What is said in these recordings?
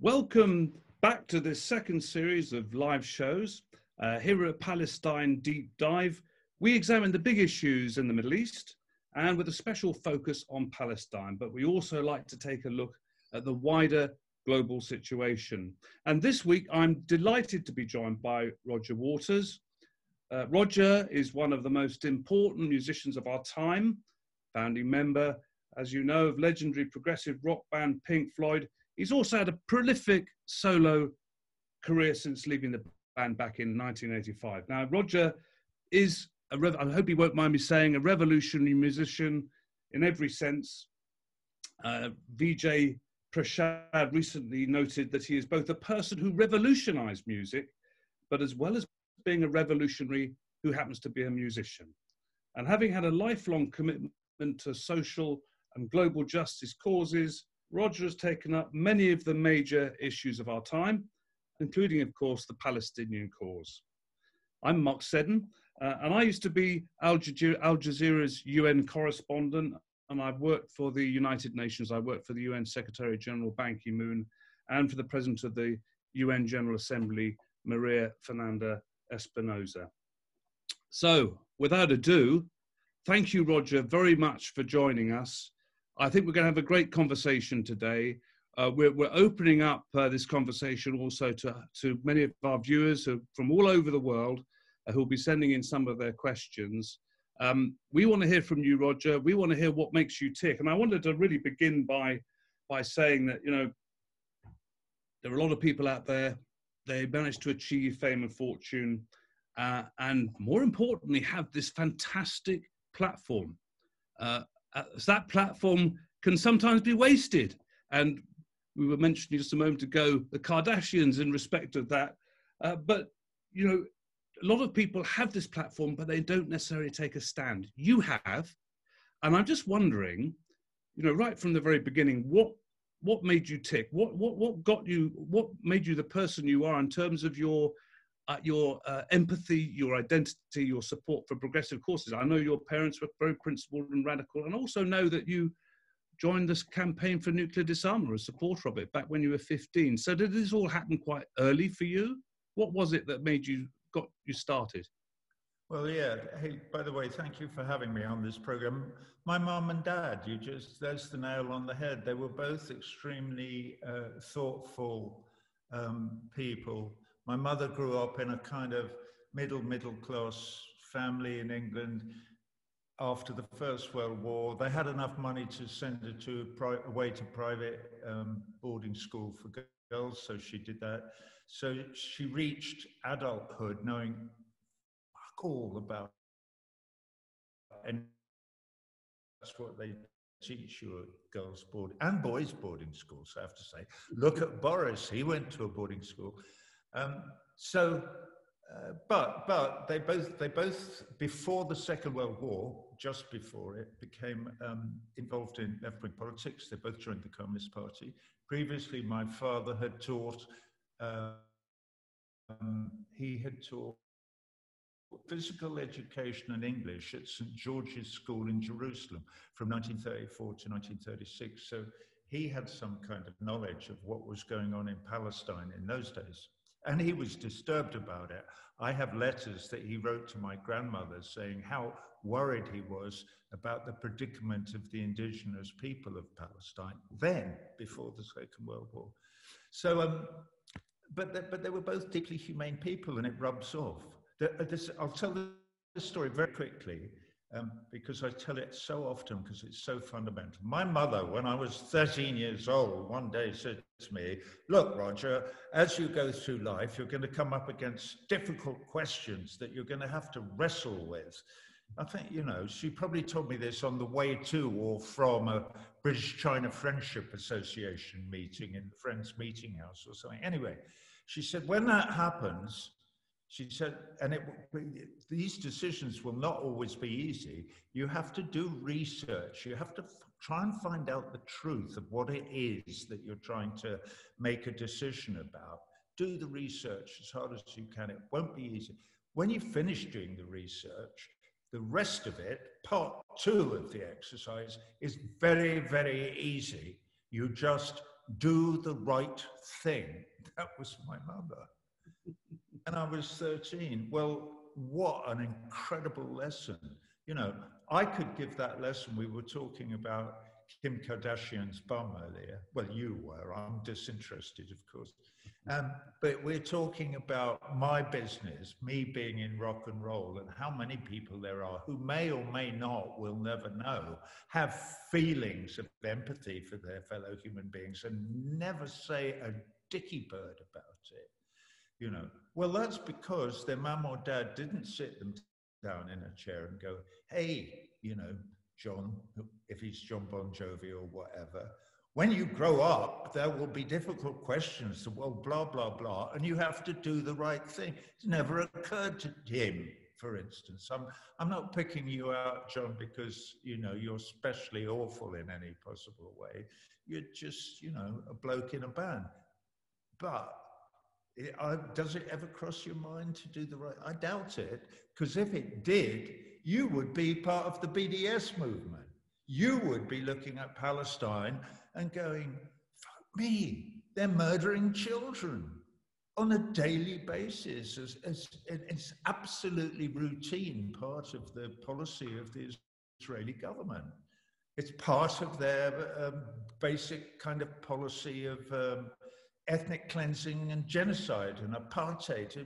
Welcome back to this second series of live shows. Uh, here at Palestine Deep Dive, we examine the big issues in the Middle East and with a special focus on Palestine. But we also like to take a look at the wider global situation. And this week, I'm delighted to be joined by Roger Waters. Uh, Roger is one of the most important musicians of our time, founding member, as you know, of legendary progressive rock band Pink Floyd He's also had a prolific solo career since leaving the band back in 1985. Now, Roger is, a rev- I hope he won't mind me saying, a revolutionary musician in every sense. Uh, Vijay Prashad recently noted that he is both a person who revolutionized music, but as well as being a revolutionary who happens to be a musician. And having had a lifelong commitment to social and global justice causes, Roger has taken up many of the major issues of our time, including, of course, the Palestinian cause. I'm Mark Seddon, uh, and I used to be Al, Jazeera, Al Jazeera's UN correspondent, and I've worked for the United Nations. I worked for the UN Secretary General Ban Ki moon and for the President of the UN General Assembly, Maria Fernanda Espinosa. So, without ado, thank you, Roger, very much for joining us. I think we're going to have a great conversation today. Uh, we're, we're, opening up uh, this conversation also to, to many of our viewers who, from all over the world uh, who will be sending in some of their questions. Um, we want to hear from you, Roger. We want to hear what makes you tick. And I wanted to really begin by, by saying that, you know, there are a lot of people out there, they managed to achieve fame and fortune, uh, and more importantly, have this fantastic platform. Uh, uh, that platform can sometimes be wasted. And we were mentioning just a moment ago the Kardashians in respect of that. Uh, but, you know, a lot of people have this platform, but they don't necessarily take a stand. You have. And I'm just wondering, you know, right from the very beginning, what what made you tick? What what what got you? What made you the person you are in terms of your uh, your uh, empathy, your identity, your support for progressive causes. I know your parents were very principled and radical, and also know that you joined this campaign for nuclear disarmament a supporter of it back when you were 15. So did this all happen quite early for you? What was it that made you got you started? Well, yeah. Hey, by the way, thank you for having me on this program. My mom and dad, you just, there's the nail on the head. They were both extremely uh, thoughtful um, people my mother grew up in a kind of middle, middle class family in England after the First World War. They had enough money to send her to away to private um, boarding school for girls, so she did that. So she reached adulthood knowing fuck all about, and that's what they teach you at girls' board and boys' boarding schools. I have to say, look at Boris; he went to a boarding school. Um, so, uh, but but they both they both before the Second World War, just before it, became um, involved in left-wing politics. They both joined the Communist Party. Previously, my father had taught. Um, he had taught physical education and English at St George's School in Jerusalem from 1934 to 1936. So he had some kind of knowledge of what was going on in Palestine in those days. And he was disturbed about it. I have letters that he wrote to my grandmother saying how worried he was about the predicament of the indigenous people of Palestine then, before the Second World War. So, um, but, the, but they were both deeply humane people and it rubs off. The, uh, this, I'll tell the story very quickly um, because I tell it so often because it's so fundamental. My mother, when I was 13 years old, one day said to me, Look, Roger, as you go through life, you're going to come up against difficult questions that you're going to have to wrestle with. I think, you know, she probably told me this on the way to or from a British China Friendship Association meeting in the Friends Meeting House or something. Anyway, she said, when that happens, she said, and it, these decisions will not always be easy. You have to do research. You have to try and find out the truth of what it is that you're trying to make a decision about. Do the research as hard as you can. It won't be easy. When you finish doing the research, the rest of it, part two of the exercise, is very, very easy. You just do the right thing. That was my mother. And I was 13. Well, what an incredible lesson. You know, I could give that lesson. We were talking about Kim Kardashian's bum earlier. Well, you were. I'm disinterested, of course. Um, but we're talking about my business, me being in rock and roll, and how many people there are who may or may not, we'll never know, have feelings of empathy for their fellow human beings and never say a dicky bird about it. You know, well, that's because their mum or dad didn't sit them down in a chair and go, hey, you know, John, if he's John Bon Jovi or whatever, when you grow up, there will be difficult questions. Well, blah, blah, blah. And you have to do the right thing. It's never occurred to him, for instance. I'm, I'm not picking you out, John, because, you know, you're specially awful in any possible way. You're just, you know, a bloke in a band. But it, I, does it ever cross your mind to do the right? I doubt it, because if it did, you would be part of the BDS movement. You would be looking at Palestine and going, fuck me, they're murdering children on a daily basis. As, as, it's absolutely routine part of the policy of the Israeli government. It's part of their um, basic kind of policy of um, ethnic cleansing and genocide and apartheid.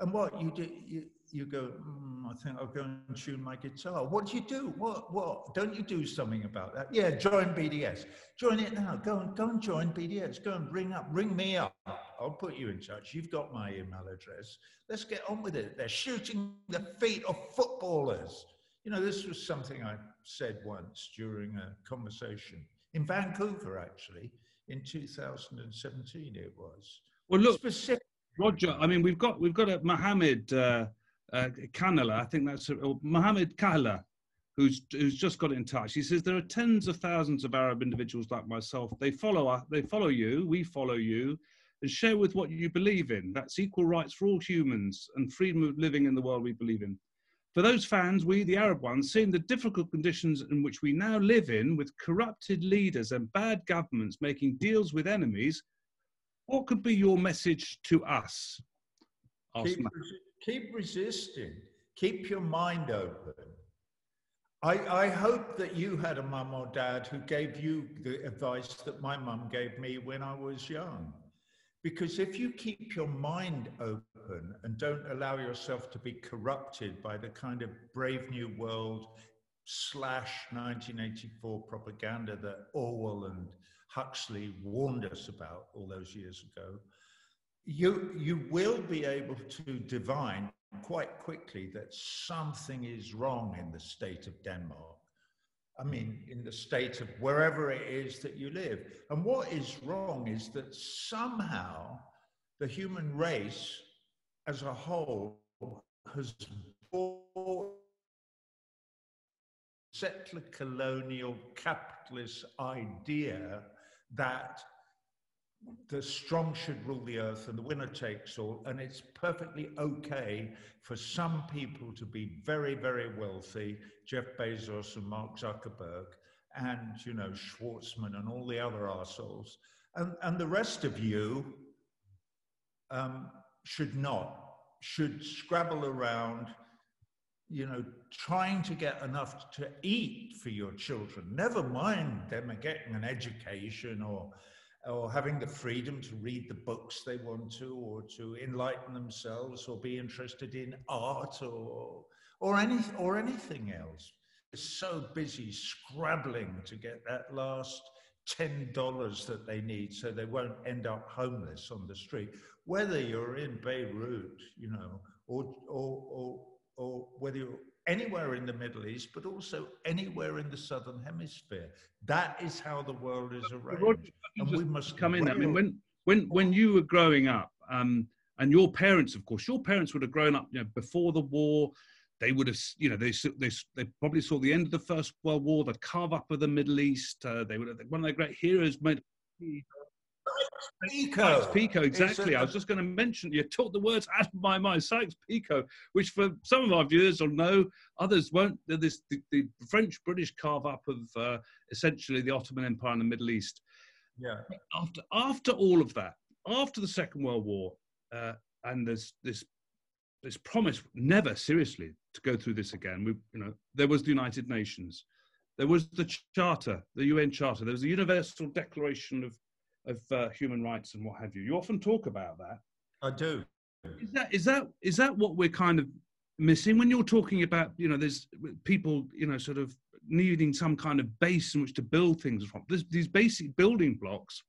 And what you do, you, you go, mm, I think I'll go and tune my guitar. What do you do? What, what? Don't you do something about that? Yeah, join BDS. Join it now. Go and, go and join BDS. Go and ring up, ring me up. I'll put you in touch. You've got my email address. Let's get on with it. They're shooting the feet of footballers. You know, this was something I said once during a conversation in Vancouver, actually, in 2017 it was. Well, look, Specific- Roger, I mean, we've got we've got a Mohammed uh, uh, Kanala, I think that's or Mohammed Kahla, who's who's just got in touch. He says there are tens of thousands of Arab individuals like myself. They follow us, they follow you, we follow you, and share with what you believe in. That's equal rights for all humans and freedom of living in the world we believe in. For those fans, we, the Arab ones, seeing the difficult conditions in which we now live in, with corrupted leaders and bad governments making deals with enemies, what could be your message to us? Keep, keep resisting. Keep your mind open. I, I hope that you had a mum or dad who gave you the advice that my mum gave me when I was young. Because if you keep your mind open and don't allow yourself to be corrupted by the kind of Brave New World slash 1984 propaganda that Orwell and Huxley warned us about all those years ago, you, you will be able to divine quite quickly that something is wrong in the state of Denmark. I mean, mm. in the state of wherever it is that you live. And what is wrong is that somehow the human race as a whole has bought settler colonial capitalist idea that the strong should rule the earth and the winner takes all. And it's perfectly okay for some people to be very, very wealthy, Jeff Bezos and Mark Zuckerberg, and, you know, Schwarzman and all the other assholes. And, and the rest of you um, should not, should scrabble around, you know, trying to get enough to eat for your children. Never mind them getting an education or or having the freedom to read the books they want to, or to enlighten themselves, or be interested in art, or or any or anything else. They're so busy scrabbling to get that last ten dollars that they need, so they won't end up homeless on the street. Whether you're in Beirut, you know, or or or, or whether you're anywhere in the Middle East, but also anywhere in the Southern Hemisphere. That is how the world is arranged. and we must come in. I mean, when when when you were growing up, um, and your parents, of course, your parents would have grown up, you know, before the war. They would have, you know, they they they probably saw the end of the First World War, the carve up of the Middle East. Uh, they would have one of their great heroes made Picot. Picot, exactly. I was just going to mention, you took the words out of my mind, Sykes-Picot, which for some of our viewers will know, others won't. This, the, the French British carve up of uh, essentially the Ottoman Empire in the Middle East. Yeah. After after all of that, after the Second World War, uh, and there's this this promise never seriously to go through this again. We, you know, there was the United Nations, there was the Charter, the UN Charter, there was the Universal Declaration of of uh, Human Rights and what have you. You often talk about that. I do. Is that is that is that what we're kind of missing when you're talking about? You know, there's people, you know, sort of needing some kind of base in which to build things from. This, these basic building blocks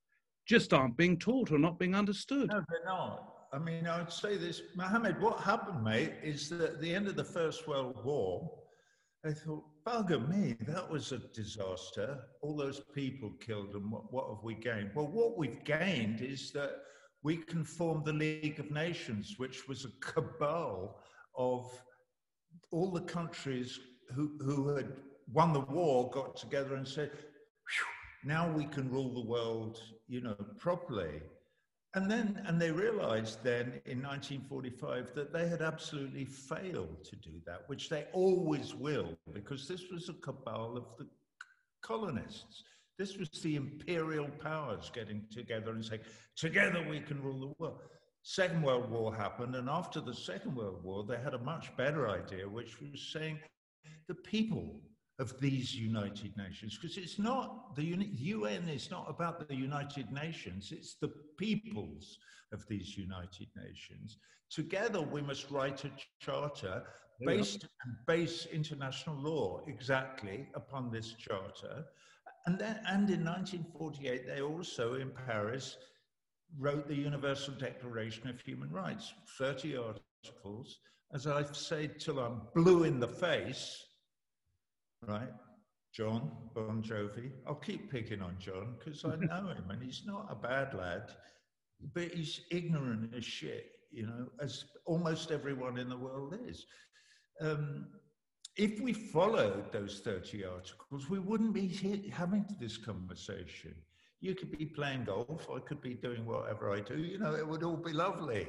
just aren't being taught or not being understood. No, they're not. I mean, I'd say this, Mohammed, what happened, mate, is that at the end of the First World War, they thought, bugger me, that was a disaster. All those people killed, and what, what have we gained? Well, what we've gained is that we can form the League of Nations, which was a cabal of all the countries who, who had won the war got together and said, now we can rule the world, you know, properly. And then, and they realized then in 1945 that they had absolutely failed to do that, which they always will, because this was a cabal of the colonists. This was the imperial powers getting together and saying, together we can rule the world. Second World War happened, and after the Second World War, they had a much better idea, which was saying the people of these United Nations, because it's not the UN is not about the United Nations, it's the peoples of these United Nations. Together, we must write a charter based and base international law exactly upon this charter. And then, and in 1948, they also in Paris wrote the Universal Declaration of Human Rights, 30 articles. As I've said till I'm blue in the face, right? John Bon Jovi. I'll keep picking on John because I know him and he's not a bad lad, but he's ignorant as shit, you know, as almost everyone in the world is. Um, if we followed those 30 articles, we wouldn't be having this conversation. You could be playing golf, I could be doing whatever I do, you know, it would all be lovely.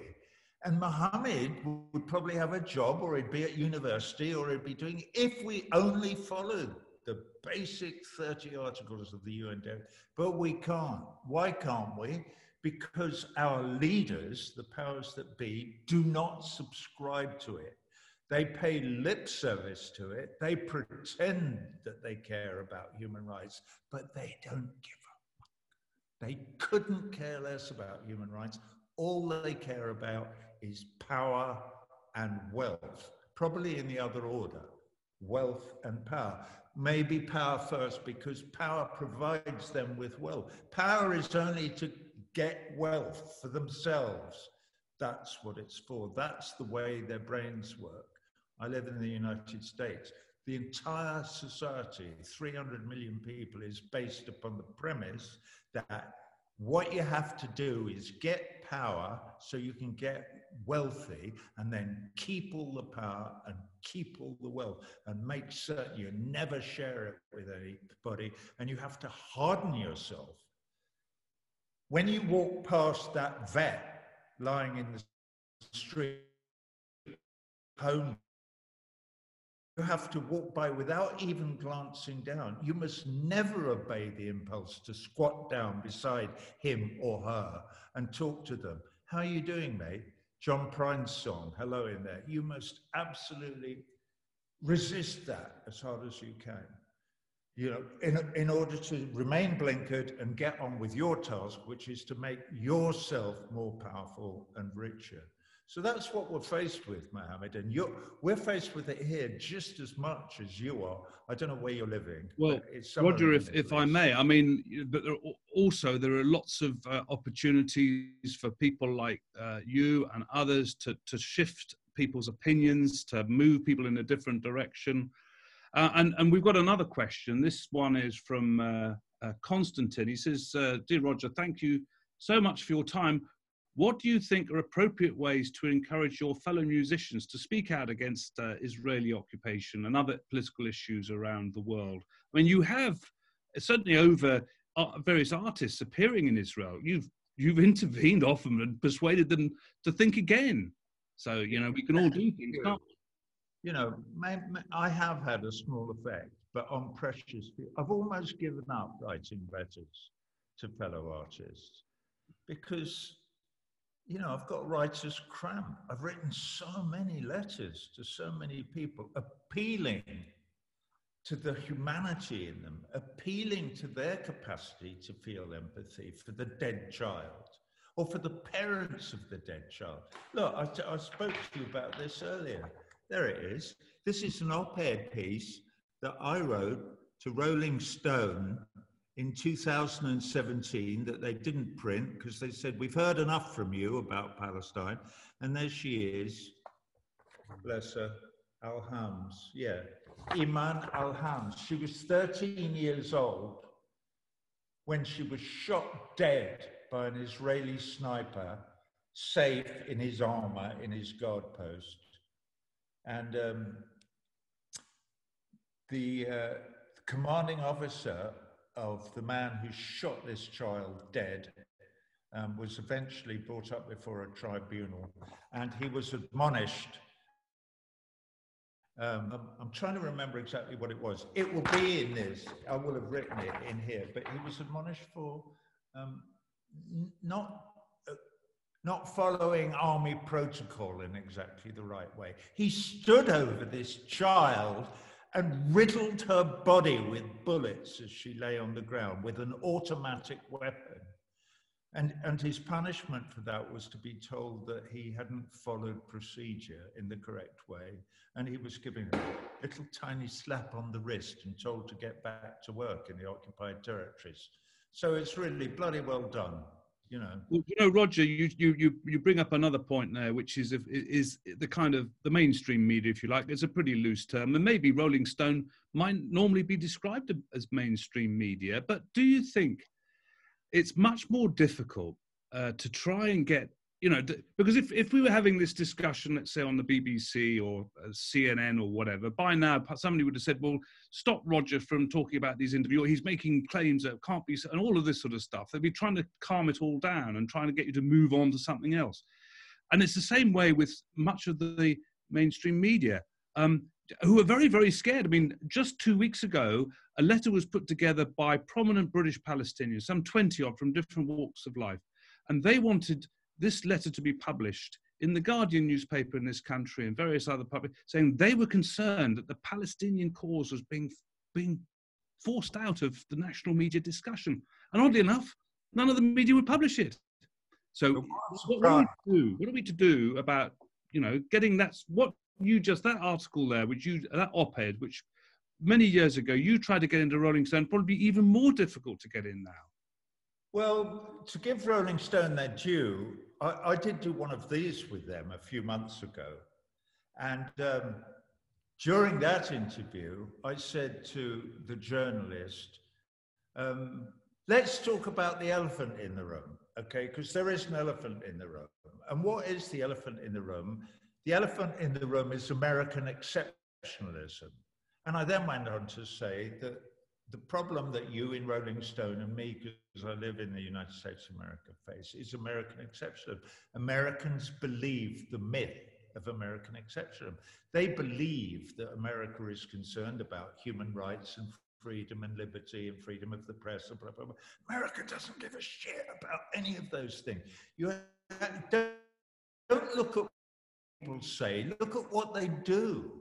And Mohammed would probably have a job or he'd be at university or he'd be doing, if we only followed the basic 30 articles of the UN But we can't. Why can't we? Because our leaders, the powers that be, do not subscribe to it. They pay lip service to it. They pretend that they care about human rights, but they don't give a They couldn't care less about human rights. All they care about is power and wealth, probably in the other order wealth and power. Maybe power first because power provides them with wealth. Power is only to get wealth for themselves. That's what it's for. That's the way their brains work. I live in the United States. The entire society, 300 million people, is based upon the premise that what you have to do is get power so you can get wealthy and then keep all the power and keep all the wealth and make certain you never share it with anybody and you have to harden yourself. When you walk past that vet lying in the street, home you have to walk by without even glancing down. You must never obey the impulse to squat down beside him or her and talk to them. How are you doing, mate? John Prine's song, Hello in there. You must absolutely resist that as hard as you can. You know, in, in order to remain blinkered and get on with your task, which is to make yourself more powerful and richer. So that's what we're faced with, Mohammed, and we're faced with it here just as much as you are. I don't know where you're living. Well, Roger, if, if I may, I mean, but there also there are lots of uh, opportunities for people like uh, you and others to, to shift people's opinions, to move people in a different direction. Uh, and, and we've got another question. This one is from uh, uh, Constantine. He says, uh, Dear Roger, thank you so much for your time. What do you think are appropriate ways to encourage your fellow musicians to speak out against uh, Israeli occupation and other political issues around the world? I mean, you have certainly over uh, various artists appearing in Israel. You've you've intervened often and persuaded them to think again. So you know we can all do things? You know, I have had a small effect, but on precious, I've almost given up writing letters to fellow artists because, you know, I've got writer's cramp. I've written so many letters to so many people appealing to the humanity in them, appealing to their capacity to feel empathy for the dead child or for the parents of the dead child. Look, I, I spoke to you about this earlier. There it is. This is an op ed piece that I wrote to Rolling Stone in 2017 that they didn't print because they said, We've heard enough from you about Palestine. And there she is, bless her, Al Hams. Yeah, Iman Al Hams. She was 13 years old when she was shot dead by an Israeli sniper, safe in his armor in his guard post. And um, the, uh, the commanding officer of the man who shot this child dead um, was eventually brought up before a tribunal and he was admonished. Um, I'm, I'm, trying to remember exactly what it was. It will be in this, I will have written it in here, but he was admonished for um, not, uh, not following army protocol in exactly the right way. He stood over this child and riddled her body with bullets as she lay on the ground with an automatic weapon. And, and his punishment for that was to be told that he hadn't followed procedure in the correct way. And he was given a little tiny slap on the wrist and told to get back to work in the occupied territories. So it's really bloody well done you know. Well, you know, Roger, you you you you bring up another point there, which is if, is the kind of the mainstream media, if you like. It's a pretty loose term, and maybe Rolling Stone might normally be described as mainstream media. But do you think it's much more difficult uh, to try and get you know, because if, if we were having this discussion, let's say on the BBC or uh, CNN or whatever, by now somebody would have said, well, stop Roger from talking about these interviews. He's making claims that can't be, and all of this sort of stuff. They'd be trying to calm it all down and trying to get you to move on to something else. And it's the same way with much of the mainstream media, um, who are very, very scared. I mean, just two weeks ago, a letter was put together by prominent British Palestinians, some 20 odd from different walks of life. And they wanted this letter to be published in the Guardian newspaper in this country and various other public, saying they were concerned that the Palestinian cause was being being forced out of the national media discussion. And oddly enough, none of the media would publish it. So what, what, are we to do? What are we to do about you know getting that what you just that article there, which you that op-ed, which many years ago you tried to get into Rolling Stone, probably even more difficult to get in now. Well, to give Rolling Stone their due, I, I, did do one of these with them a few months ago. And um, during that interview, I said to the journalist, um, let's talk about the elephant in the room, okay? Because there is an elephant in the room. And what is the elephant in the room? The elephant in the room is American exceptionalism. And I then went on to say that the problem that you in Rolling Stone and me, because I live in the United States of America, face is American exceptionalism. Americans believe the myth of American exceptionalism. They believe that America is concerned about human rights and freedom and liberty and freedom of the press and blah, blah, blah. America doesn't give a shit about any of those things. You don't, don't look at what people say, look at what they do.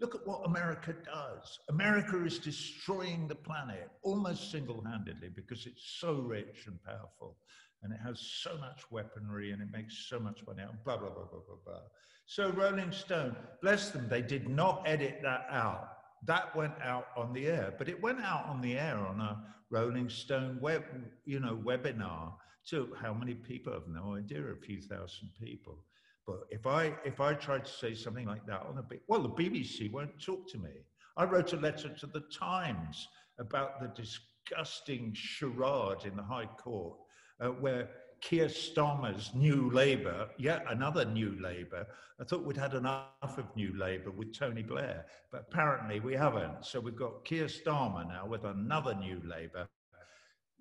Look at what America does. America is destroying the planet almost single handedly because it's so rich and powerful and it has so much weaponry and it makes so much money out, blah, blah, blah, blah, blah, blah. So, Rolling Stone, bless them, they did not edit that out. That went out on the air, but it went out on the air on a Rolling Stone web, you know, webinar to how many people? Have no idea, a few thousand people. But if I if I tried to say something like that on the well, the BBC won't talk to me. I wrote a letter to the Times about the disgusting charade in the High Court uh, where Keir Starmer's New Labour, yet another New Labour. I thought we'd had enough of New Labour with Tony Blair, but apparently we haven't. So we've got Keir Starmer now with another New Labour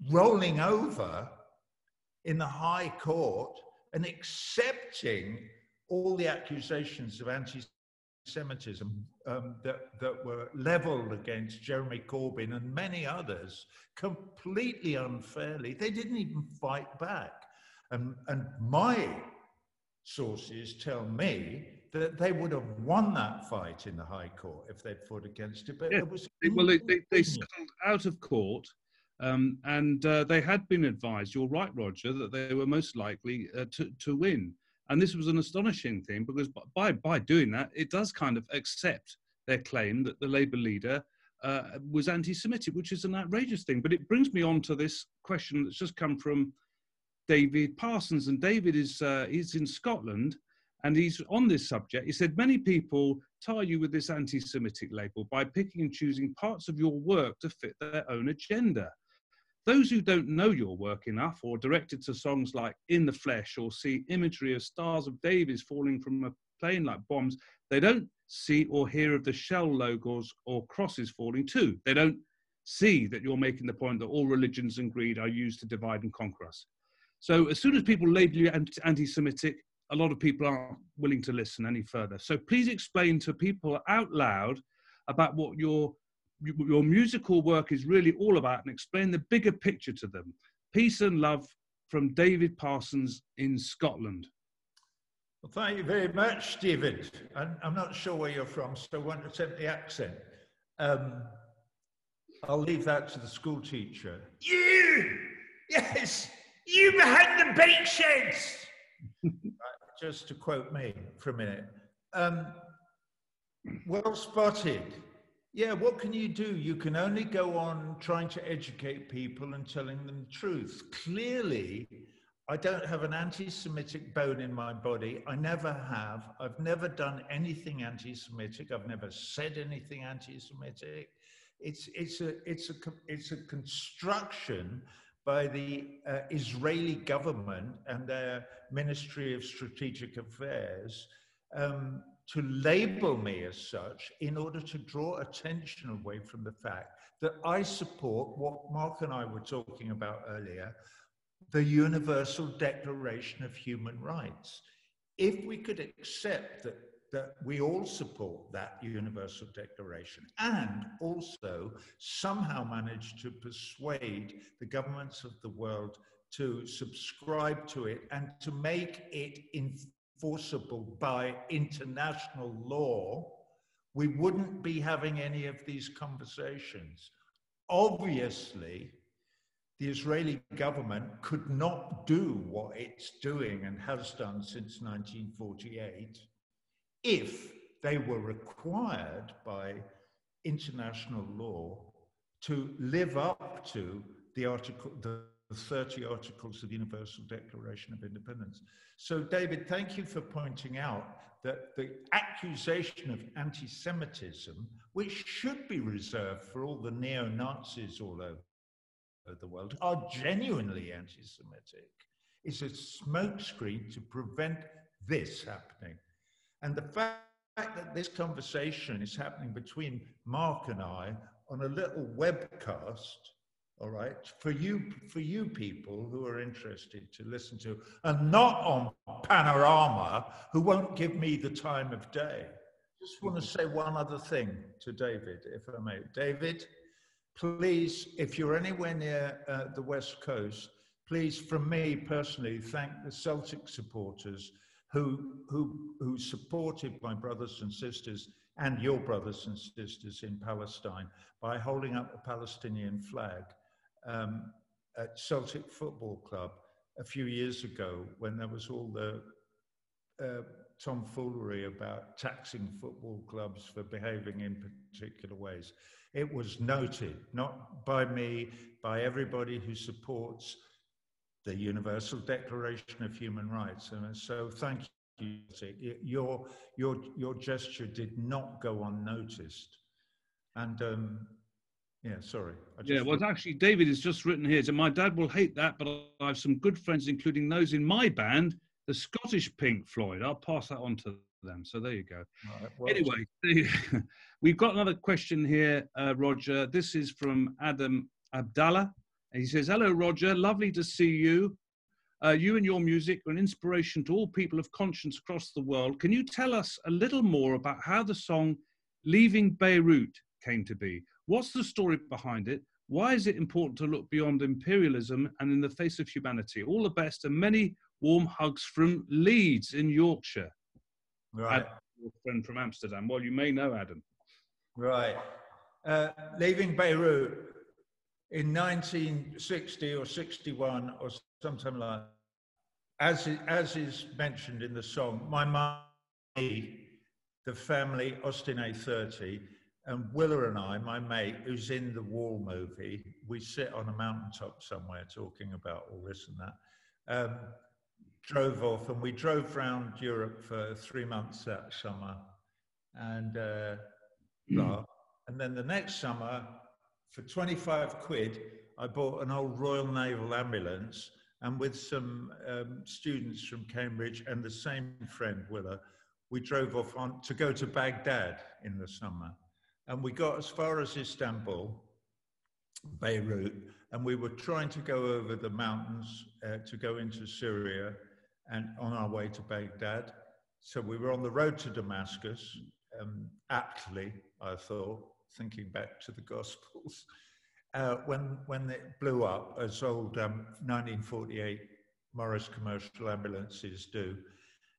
rolling over in the High Court and accepting all the accusations of anti Semitism um, that, that were leveled against Jeremy Corbyn and many others completely unfairly. They didn't even fight back. And, and my sources tell me that they would have won that fight in the High Court if they'd fought against it. But yeah. it was well, they, they, they settled out of court. Um, and uh, they had been advised, you're right, Roger, that they were most likely uh, to, to win. And this was an astonishing thing because by, by doing that, it does kind of accept their claim that the Labour leader uh, was anti Semitic, which is an outrageous thing. But it brings me on to this question that's just come from David Parsons. And David is, uh, is in Scotland and he's on this subject. He said, Many people tie you with this anti Semitic label by picking and choosing parts of your work to fit their own agenda. Those who don't know your work enough or directed to songs like In the Flesh or see imagery of stars of David falling from a plane like bombs, they don't see or hear of the shell logos or crosses falling too. They don't see that you're making the point that all religions and greed are used to divide and conquer us. So as soon as people label you anti Semitic, a lot of people aren't willing to listen any further. So please explain to people out loud about what your your musical work is really all about and explain the bigger picture to them. Peace and love from David Parsons in Scotland. Well, thank you very much, David. I'm, I'm not sure where you're from, so I won't attempt the accent. Um, I'll leave that to the school teacher. You! Yes! You behind the bake sheds! just to quote me for a minute. Um, well spotted. Yeah, what can you do? You can only go on trying to educate people and telling them the truth. Clearly, I don't have an anti Semitic bone in my body. I never have. I've never done anything anti Semitic. I've never said anything anti Semitic. It's, it's, a, it's, a, it's a construction by the uh, Israeli government and their Ministry of Strategic Affairs um, to label me as such in order to draw attention away from the fact that I support what Mark and I were talking about earlier the Universal Declaration of Human Rights. If we could accept that that we all support that Universal Declaration and also somehow manage to persuade the governments of the world to subscribe to it and to make it enforceable by international law, we wouldn't be having any of these conversations. Obviously, the Israeli government could not do what it's doing and has done since 1948 if they were required by international law to live up to the article, the 30 articles of the Universal Declaration of Independence. So, David, thank you for pointing out that the accusation of anti Semitism, which should be reserved for all the neo Nazis all over the world, are genuinely anti Semitic, is a smokescreen to prevent this happening. And the fact that this conversation is happening between Mark and I on a little webcast, all right, for you, for you people who are interested to listen to, and not on Panorama, who won't give me the time of day. Just want to say one other thing to David, if I may. David, please, if you're anywhere near uh, the West Coast, please, from me personally, thank the Celtic supporters who, who, who supported my brothers and sisters and your brothers and sisters in Palestine by holding up a Palestinian flag um, at Celtic Football Club a few years ago when there was all the uh, tomfoolery about taxing football clubs for behaving in particular ways. It was noted, not by me, by everybody who supports the Universal Declaration of Human Rights. And so thank you. Your, your, your gesture did not go unnoticed. And um, yeah, sorry. yeah, well, actually, David has just written here. So my dad will hate that, but I have some good friends, including those in my band, the Scottish Pink Floyd. I'll pass that on to them. So there you go. Right, well, anyway, we've got another question here, uh, Roger. This is from Adam Abdallah. He says, Hello, Roger. Lovely to see you. Uh, you and your music are an inspiration to all people of conscience across the world. Can you tell us a little more about how the song Leaving Beirut came to be? What's the story behind it? Why is it important to look beyond imperialism and in the face of humanity? All the best and many warm hugs from Leeds in Yorkshire. Right. Adam, your friend from Amsterdam. Well, you may know Adam. Right. Uh, leaving Beirut in 1960 or 61 or something like that, as, as is mentioned in the song, my mum, the family, Austin A30, and Willa and I, my mate, who's in the Wall movie, we sit on a mountaintop somewhere talking about all this and that. Um, drove off and we drove around Europe for three months that summer. And, uh, mm. and then the next summer, for 25 quid, I bought an old Royal Naval ambulance and with some um, students from Cambridge and the same friend, Willa, we drove off on to go to Baghdad in the summer. And we got as far as Istanbul, Beirut, and we were trying to go over the mountains uh, to go into Syria and on our way to Baghdad. So we were on the road to Damascus, um, aptly, I thought, thinking back to the Gospels, uh, when, when it blew up, as old um, 1948 Morris commercial ambulances do.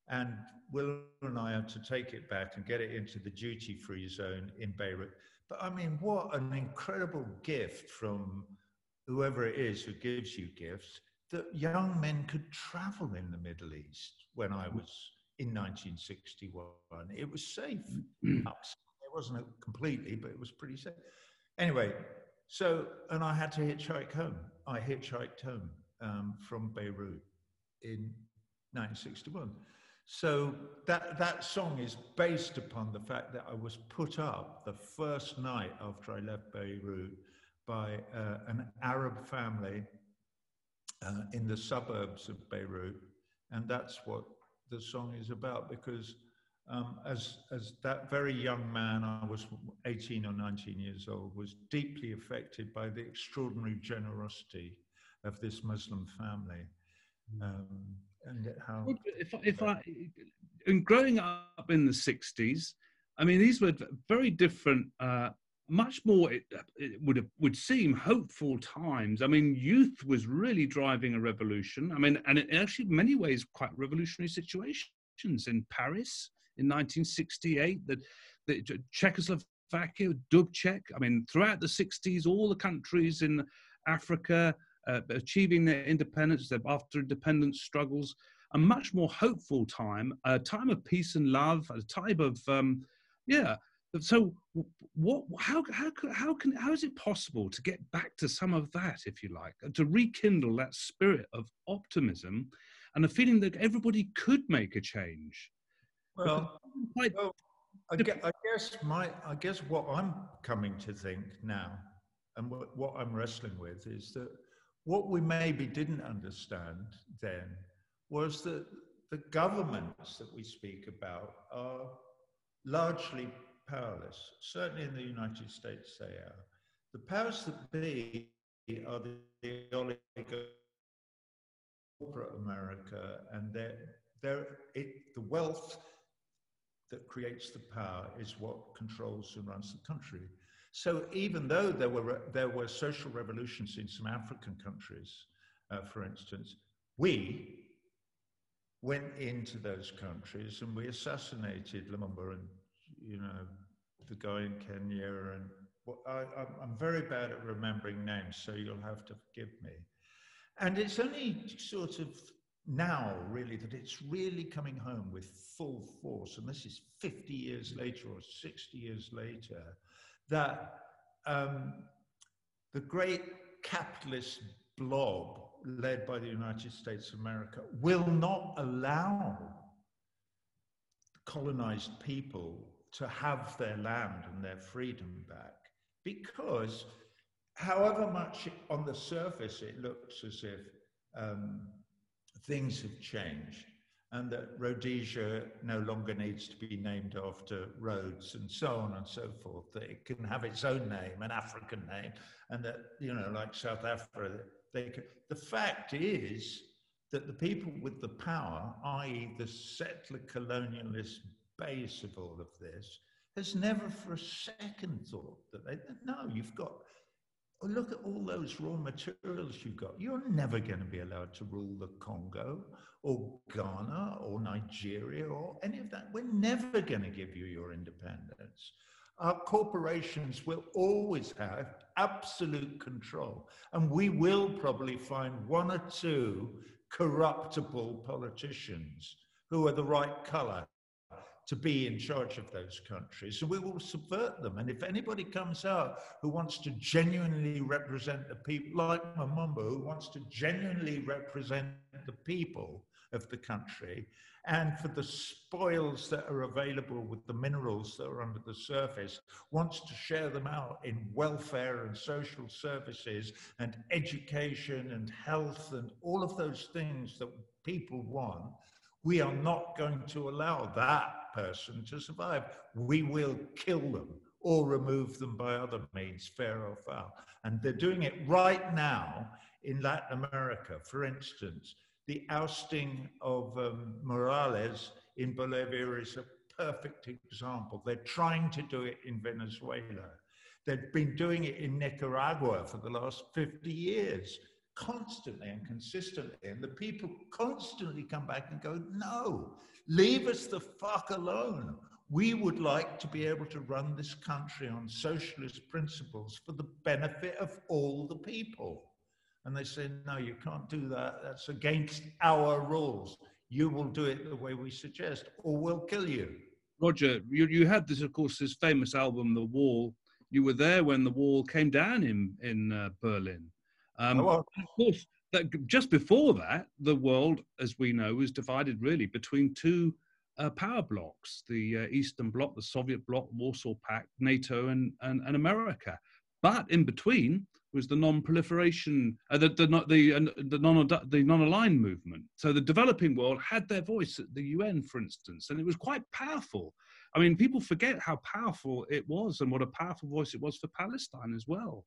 And Will and I had to take it back and get it into the duty free zone in Beirut. But I mean, what an incredible gift from whoever it is who gives you gifts that young men could travel in the Middle East when I was in 1961. It was safe. Mm. it wasn't completely, but it was pretty safe. Anyway, so, and I had to hitchhike home. I hitchhiked home um, from Beirut in 1961. So that, that song is based upon the fact that I was put up the first night after I left Beirut by uh, an Arab family uh, in the suburbs of Beirut. And that's what the song is about because um, as, as that very young man, I was 18 or 19 years old, was deeply affected by the extraordinary generosity of this Muslim family. Um, and how if, if I in growing up in the 60s i mean these were very different uh, much more it, it, would have, would seem hopeful times. I mean youth was really driving a revolution. I mean and in actually many ways quite revolutionary situations. In paris in 1968 that the czechoslovakia dubček i mean throughout the 60s all the countries in africa uh, achieving their independence after independence struggles, a much more hopeful time, a time of peace and love, a time of um, yeah. So, what? How how how can how is it possible to get back to some of that, if you like, to rekindle that spirit of optimism and a feeling that everybody could make a change? Well, well I, guess, I guess my I guess what I'm coming to think now, and what, what I'm wrestling with is that what we maybe didn't understand then was that the governments that we speak about are largely powerless. Certainly in the United States, they are. The powers that be are the, the oligarchy corporate America, and they're, they're, it, the wealth that creates the power is what controls and runs the country. So even though there were, there were social revolutions in some African countries, uh, for instance, we went into those countries and we assassinated Lumumba and, you know, the guy in Kenya and well, I, I'm very bad at remembering names, so you'll have to forgive me. And it's only sort of now, really, that it's really coming home with full force. And this is 50 years later or 60 years later that um, the great capitalist blob led by the United States of America will not allow colonized people to have their land and their freedom back because however much on the surface it looks as if um, things have changed and that Rhodesia no longer needs to be named after Rhodes and so on and so forth, that it can have its own name, an African name, and that, you know, like South Africa, they can. The fact is that the people with the power, i.e., the settler colonialist base of all of this, has never for a second thought that they, no, you've got, look at all those raw materials you've got. You're never going to be allowed to rule the Congo or Ghana or Nigeria or any of that. We're never going to give you your independence. Our corporations will always have absolute control, and we will probably find one or two corruptible politicians who are the right color to be in charge of those countries. So we will subvert them. And if anybody comes out who wants to genuinely represent the people, like Lumumba, who wants to genuinely represent the people of the country, and for the spoils that are available with the minerals that are under the surface, wants to share them out in welfare and social services and education and health and all of those things that people want, we are not going to allow that person to survive. We will kill them or remove them by other means, fair or foul. And they're doing it right now in Latin America. For instance, the ousting of um, Morales in Bolivia is a perfect example. They're trying to do it in Venezuela. They've been doing it in Nicaragua for the last 50 years, constantly and consistently. And the people constantly come back and go, no, leave us the fuck alone. We would like to be able to run this country on socialist principles for the benefit of all the people. And they say, no, you can't do that. That's against our rules. You will do it the way we suggest, or we'll kill you. Roger, you, you had this, of course, this famous album, The Wall. You were there when the wall came down in, in uh, Berlin. Um, oh, well. Of course, that just before that, the world, as we know, was divided really between two uh, power blocks the uh, Eastern Bloc, the Soviet Bloc, Warsaw Pact, NATO, and, and, and America. But in between was the non-proliferation, uh, the the the, uh, the non the non-aligned movement. So the developing world had their voice at the UN, for instance, and it was quite powerful. I mean, people forget how powerful it was and what a powerful voice it was for Palestine as well.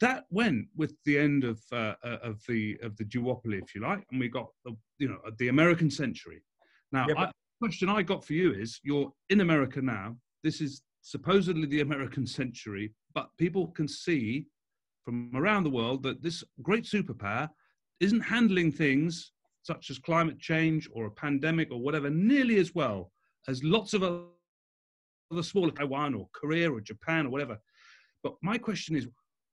That went with the end of uh, uh of the of the duopoly, if you like, and we got the you know the American century. Now, yeah, but- I, question I got for you is: you're in America now. This is supposedly the American century, but people can see from around the world that this great superpower isn't handling things such as climate change or a pandemic or whatever nearly as well as lots of other smaller Taiwan or Korea or Japan or whatever. But my question is,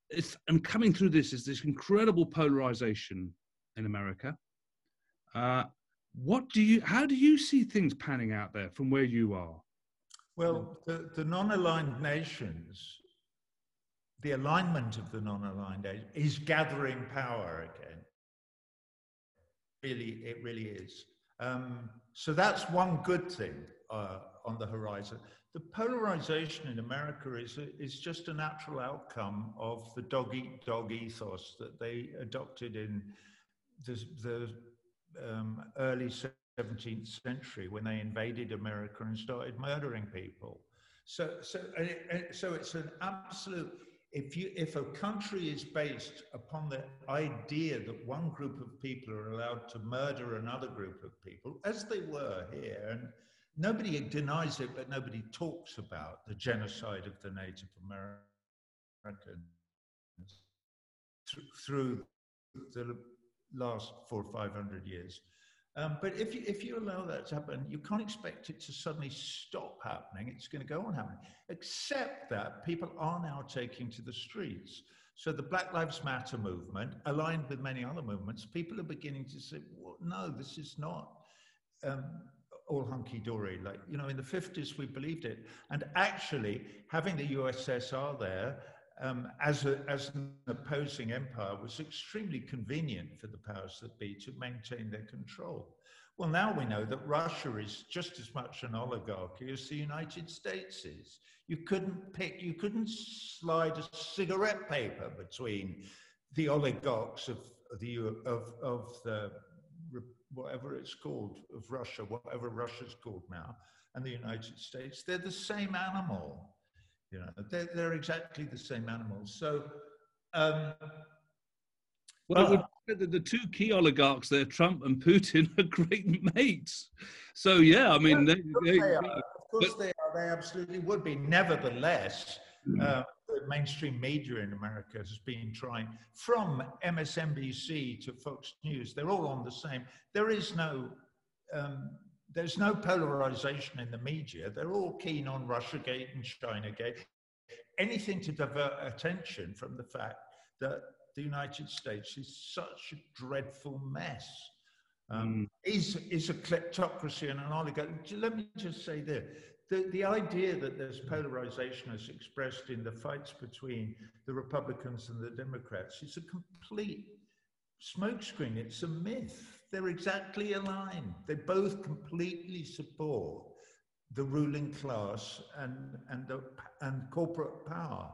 is and coming through this is this incredible polarization in America. Uh, what do you? How do you see things panning out there from where you are? Well, the, the non-aligned nations the alignment of the non-aligned age is gathering power again. Really, it really is. Um, so that's one good thing uh, on the horizon. The polarization in America is, is just a natural outcome of the dog eat dog ethos that they adopted in the, the um, early 17th century when they invaded America and started murdering people. So, so, so it's an absolute if you if a country is based upon the idea that one group of people are allowed to murder another group of people as they were here and nobody denies it but nobody talks about the genocide of the native americans through the last four or five hundred years um, but if you, if you allow that to happen, you can't expect it to suddenly stop happening. It's going to go on happening, except that people are now taking to the streets. So the Black Lives Matter movement, aligned with many other movements, people are beginning to say, well, no, this is not um, all hunky dory. Like, you know, in the 50s, we believed it. And actually, having the USSR there um, as, a, as an opposing empire was extremely convenient for the powers that be to maintain their control. Well, now we know that Russia is just as much an oligarchy as the United States is. You couldn't pick, you couldn't slide a cigarette paper between the oligarchs of the of of the whatever it's called of Russia, whatever Russia's called now, and the United States. They're the same animal. You know, they're, they're exactly the same animals. So, um, well, would the, the two key oligarchs there, Trump and Putin, are great mates. So yeah, I mean, they, they, they of course but, they are. They absolutely would be. Nevertheless, mm. uh, the mainstream media in America has been trying, from MSNBC to Fox News, they're all on the same. There is no. Um, there's no polarization in the media. They're all keen on Russiagate and Chinagate. Anything to divert attention from the fact that the United States is such a dreadful mess. Um, mm. is, is a kleptocracy and an oligarchy. Let me just say this. The, the idea that there's polarization as expressed in the fights between the Republicans and the Democrats is a complete smokescreen. It's a myth. They're exactly aligned. They both completely support the ruling class and, and, the, and corporate power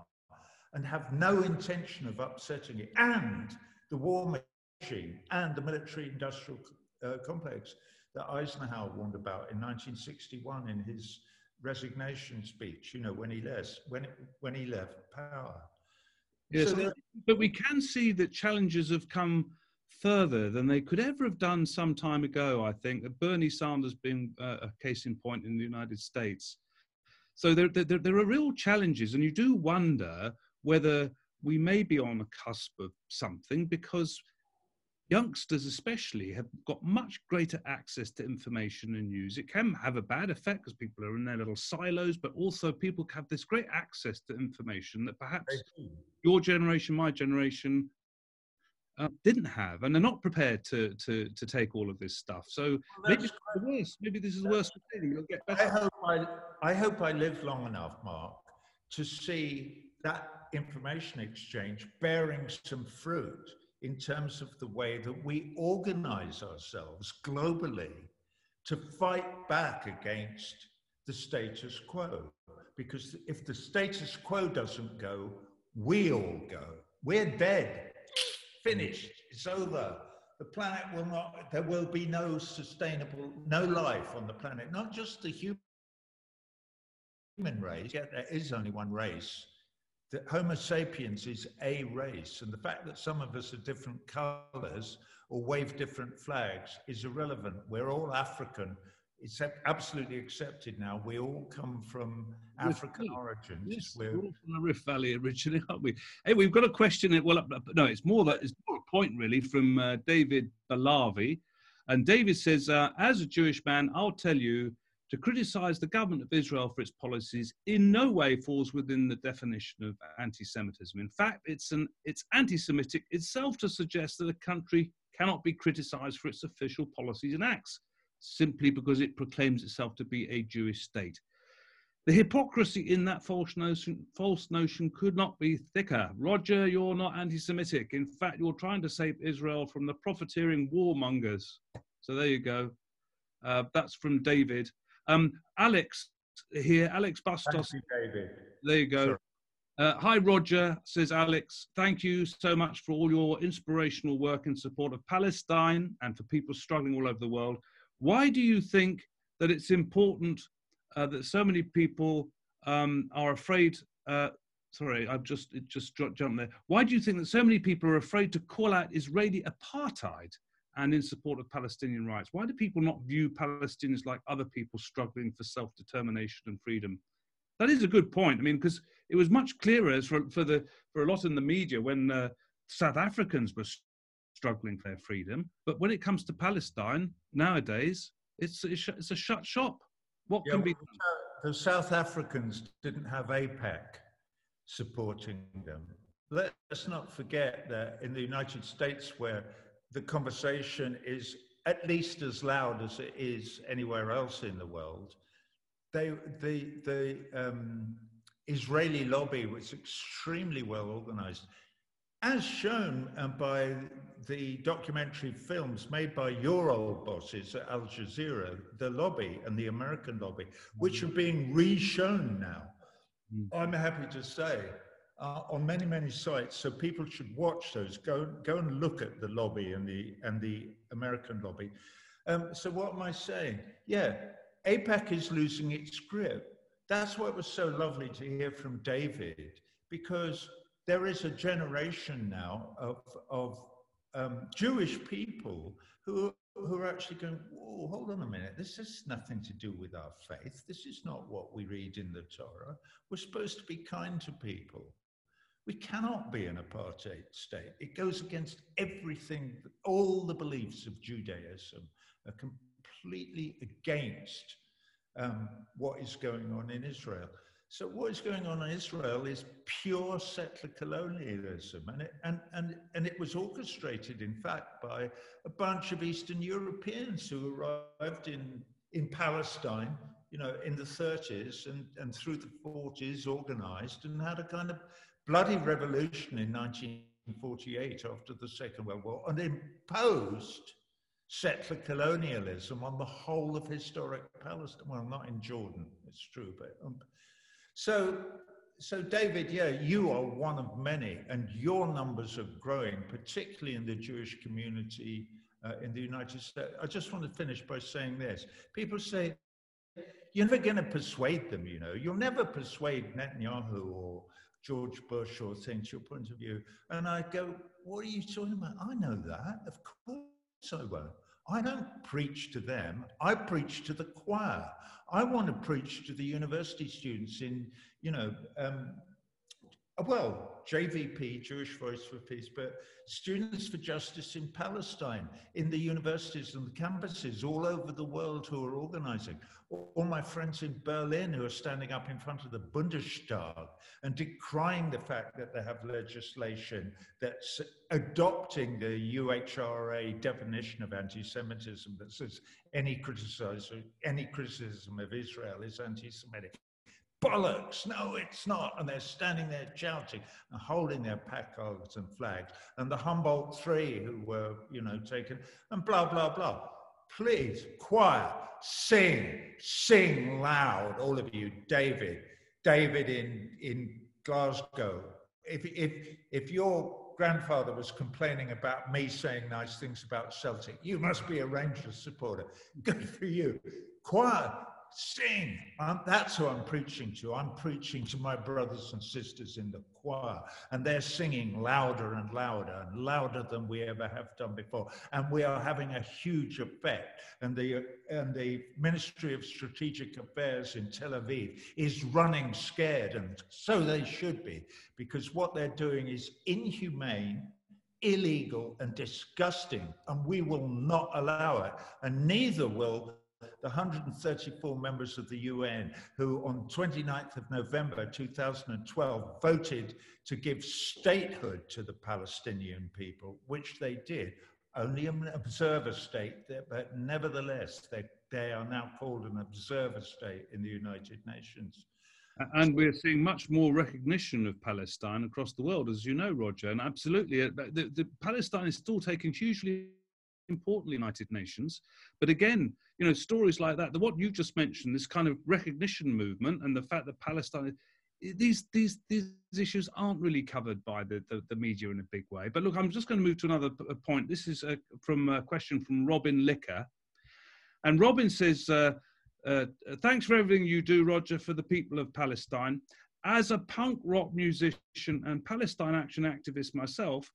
and have no intention of upsetting it. And the war machine and the military industrial uh, complex that Eisenhower warned about in 1961 in his resignation speech, you know, when he left, when, when he left power. Yes, so but we can see that challenges have come further than they could ever have done some time ago, I think. That Bernie Sanders being uh, a case in point in the United States. So there, there, there are real challenges, and you do wonder whether we may be on a cusp of something because youngsters especially have got much greater access to information and news. It can have a bad effect because people are in their little silos but also people have this great access to information that perhaps your generation my generation uh, didn't have and they're not prepared to to to take all of this stuff. So well, maybe it's the worst maybe this is the worst thing you'll get better. i hope i i hope i live long enough mark to see that information exchange bearing some fruit in terms of the way that we organize ourselves globally to fight back against the status quo. Because if the status quo doesn't go, we all go. We're dead, finished, it's over. The planet will not, there will be no sustainable, no life on the planet, not just the human race, yet there is only one race that Homo sapiens is a race, and the fact that some of us are different colors or wave different flags is irrelevant. We're all African. It's absolutely accepted now. We all come from African origins. Yes, we're, we're all from the Rift Valley originally, aren't we? Hey, we've got a question. Well, no, it's more that it's more a point really from uh, David Balavi, and David says, uh, as a Jewish man, I'll tell you to criticize the government of Israel for its policies in no way falls within the definition of anti-Semitism. In fact, it's an it's anti-Semitic itself to suggest that a country cannot be criticized for its official policies and acts simply because it proclaims itself to be a Jewish state. The hypocrisy in that false notion, false notion could not be thicker. Roger, you're not anti Semitic. In fact, you're trying to save Israel from the profiteering warmongers. So there you go. Uh, that's from David. Um, Alex here, Alex Bustos. You. There you go. Uh, hi, Roger, says Alex. Thank you so much for all your inspirational work in support of Palestine and for people struggling all over the world. Why do you think that it's important uh, that so many people um, are afraid? Uh, sorry, I've just it just jumped there. Why do you think that so many people are afraid to call out Israeli apartheid and in support of Palestinian rights? Why do people not view Palestinians like other people struggling for self determination and freedom? That is a good point. I mean, because it was much clearer for, for, the, for a lot in the media when uh, South Africans were struggling for their freedom. But when it comes to Palestine, nowadays, it's, it's a shut shop. What yeah, can be? The South Africans didn't have AIPAC supporting them. Let's not forget that in the United States, where the conversation is at least as loud as it is anywhere else in the world. They, the the um, Israeli lobby was extremely well organized, as shown um, by the documentary films made by your old bosses at Al Jazeera, the lobby and the American lobby, which are being re-shown now. Mm. I'm happy to say uh, on many many sites so people should watch those go go and look at the lobby and the and the american lobby um, so what am i saying yeah AIPAC is losing its grip that's what was so lovely to hear from david because there is a generation now of of um, Jewish people who who are actually going, Whoa, hold on a minute, this has nothing to do with our faith. This is not what we read in the Torah. We're supposed to be kind to people. We cannot be an apartheid state. It goes against everything, all the beliefs of Judaism are completely against um, what is going on in Israel. So what is going on in Israel is pure settler colonialism, and it, and, and, and it was orchestrated, in fact, by a bunch of Eastern Europeans who arrived in, in Palestine, you know, in the 30s and, and through the 40s, organized and had a kind of bloody revolution in 1948 after the Second World War and imposed settler colonialism on the whole of historic Palestine. Well, not in Jordan, it's true, but um, so. So, David, yeah, you are one of many, and your numbers are growing, particularly in the Jewish community uh, in the United States. I just want to finish by saying this. People say, you're never going to persuade them, you know. You'll never persuade Netanyahu or George Bush or things, your point of view. And I go, what are you talking about? I know that. Of course I won't. I don't preach to them. I preach to the choir. I want to preach to the university students in, you know, um, Uh, well, JVP, Jewish Voice for Peace, but Students for Justice in Palestine, in the universities and the campuses all over the world who are organizing. All my friends in Berlin who are standing up in front of the Bundestag and decrying the fact that they have legislation that's adopting the IHRA definition of anti-Semitism that says any criticism, any criticism of Israel is anti-Semitic bollocks, no, it's not. And they're standing there shouting and holding their placards and flags. And the Humboldt Three who were, you know, taken, and blah, blah, blah. Please, choir, sing, sing loud, all of you. David, David in, in Glasgow. If, if, if your grandfather was complaining about me saying nice things about Celtic, you must be a Rangers supporter. Good for you. Choir, sing. Um, that's who I'm preaching to. I'm preaching to my brothers and sisters in the choir, and they're singing louder and louder and louder than we ever have done before. And we are having a huge effect. And the, and the Ministry of Strategic Affairs in Tel Aviv is running scared, and so they should be, because what they're doing is inhumane illegal and disgusting, and we will not allow it. And neither will the 134 members of the UN who on 29th of November 2012 voted to give statehood to the Palestinian people, which they did, only an observer state, but nevertheless, they, they are now called an observer state in the United Nations. And we're seeing much more recognition of Palestine across the world, as you know, Roger. And absolutely, uh, the, the Palestine is still taking hugely important United Nations. But again, you know, stories like that, the, what you just mentioned, this kind of recognition movement and the fact that Palestine, these, these, these issues aren't really covered by the, the, the media in a big way. But look, I'm just going to move to another point. This is a, from a question from Robin Licker. And Robin says, uh, uh, thanks for everything you do, Roger, for the people of Palestine. As a punk rock musician and Palestine action activist myself,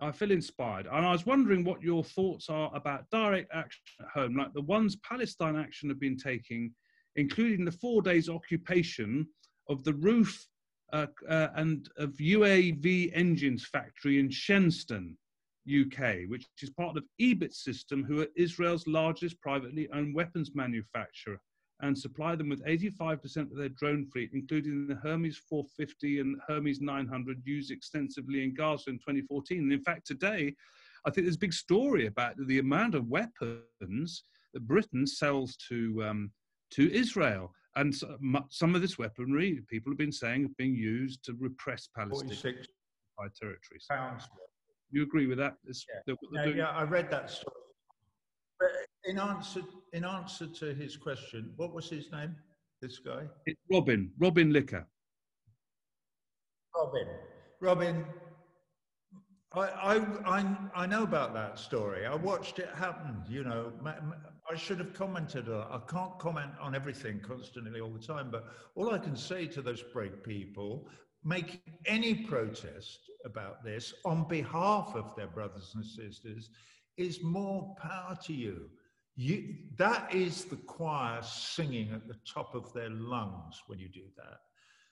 I feel inspired. And I was wondering what your thoughts are about direct action at home, like the ones Palestine Action have been taking, including the four days occupation of the roof uh, uh, and of UAV engines factory in Shenstone, UK, which is part of Elbit System, who are Israel's largest privately owned weapons manufacturer and supply them with 85% of their drone fleet, including the Hermes 450 and Hermes 900 used extensively in Gaza in 2014. And in fact, today, I think there's a big story about the amount of weapons that Britain sells to, um, to Israel. And some of this weaponry, people have been saying, being used to repress Palestinian territories. Pounds. You agree with that? Yeah. yeah, yeah, I read that story in answer, in answer to his question, what was his name? This guy? It's Robin. Robin Licker. Robin. Robin. I, I, I, I know about that story. I watched it happen. You know, I should have commented. I can't comment on everything constantly all the time, but all I can say to those brave people, make any protest about this on behalf of their brothers and sisters is more power to you. You, that is the choir singing at the top of their lungs when you do that.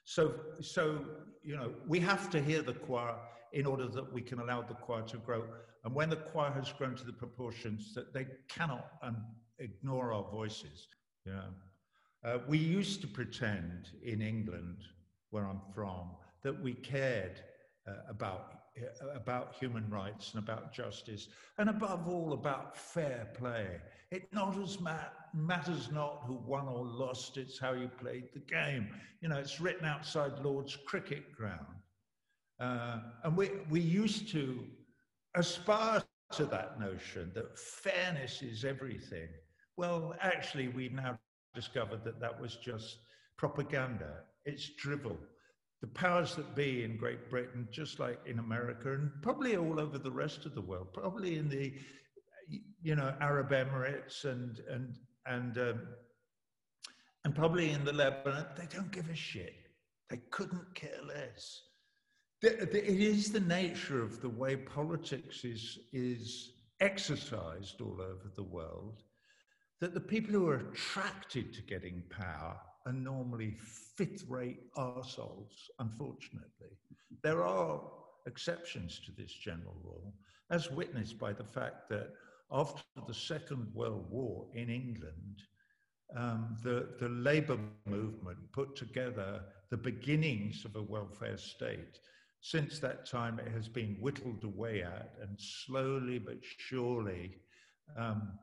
So, so you know, we have to hear the choir in order that we can allow the choir to grow. And when the choir has grown to the proportions that they cannot um, ignore our voices, you know. Uh, we used to pretend in England, where I'm from, that we cared uh, about, about human rights and about justice, and above all about fair play. It not as mat- matters not who won or lost, it's how you played the game. You know, it's written outside Lord's cricket ground. Uh, and we, we used to aspire to that notion that fairness is everything. Well, actually, we've now discovered that that was just propaganda. It's drivel. The powers that be in Great Britain, just like in America, and probably all over the rest of the world, probably in the, you know, Arab Emirates and and and um, and probably in the Lebanon, they don't give a shit. They couldn't care less. It is the nature of the way politics is, is exercised all over the world that the people who are attracted to getting power are normally fifth rate arseholes, unfortunately. There are exceptions to this general rule, as witnessed by the fact that after the Second World War in England, um, the, the Labour movement put together the beginnings of a welfare state. Since that time, it has been whittled away at, and slowly but surely, um,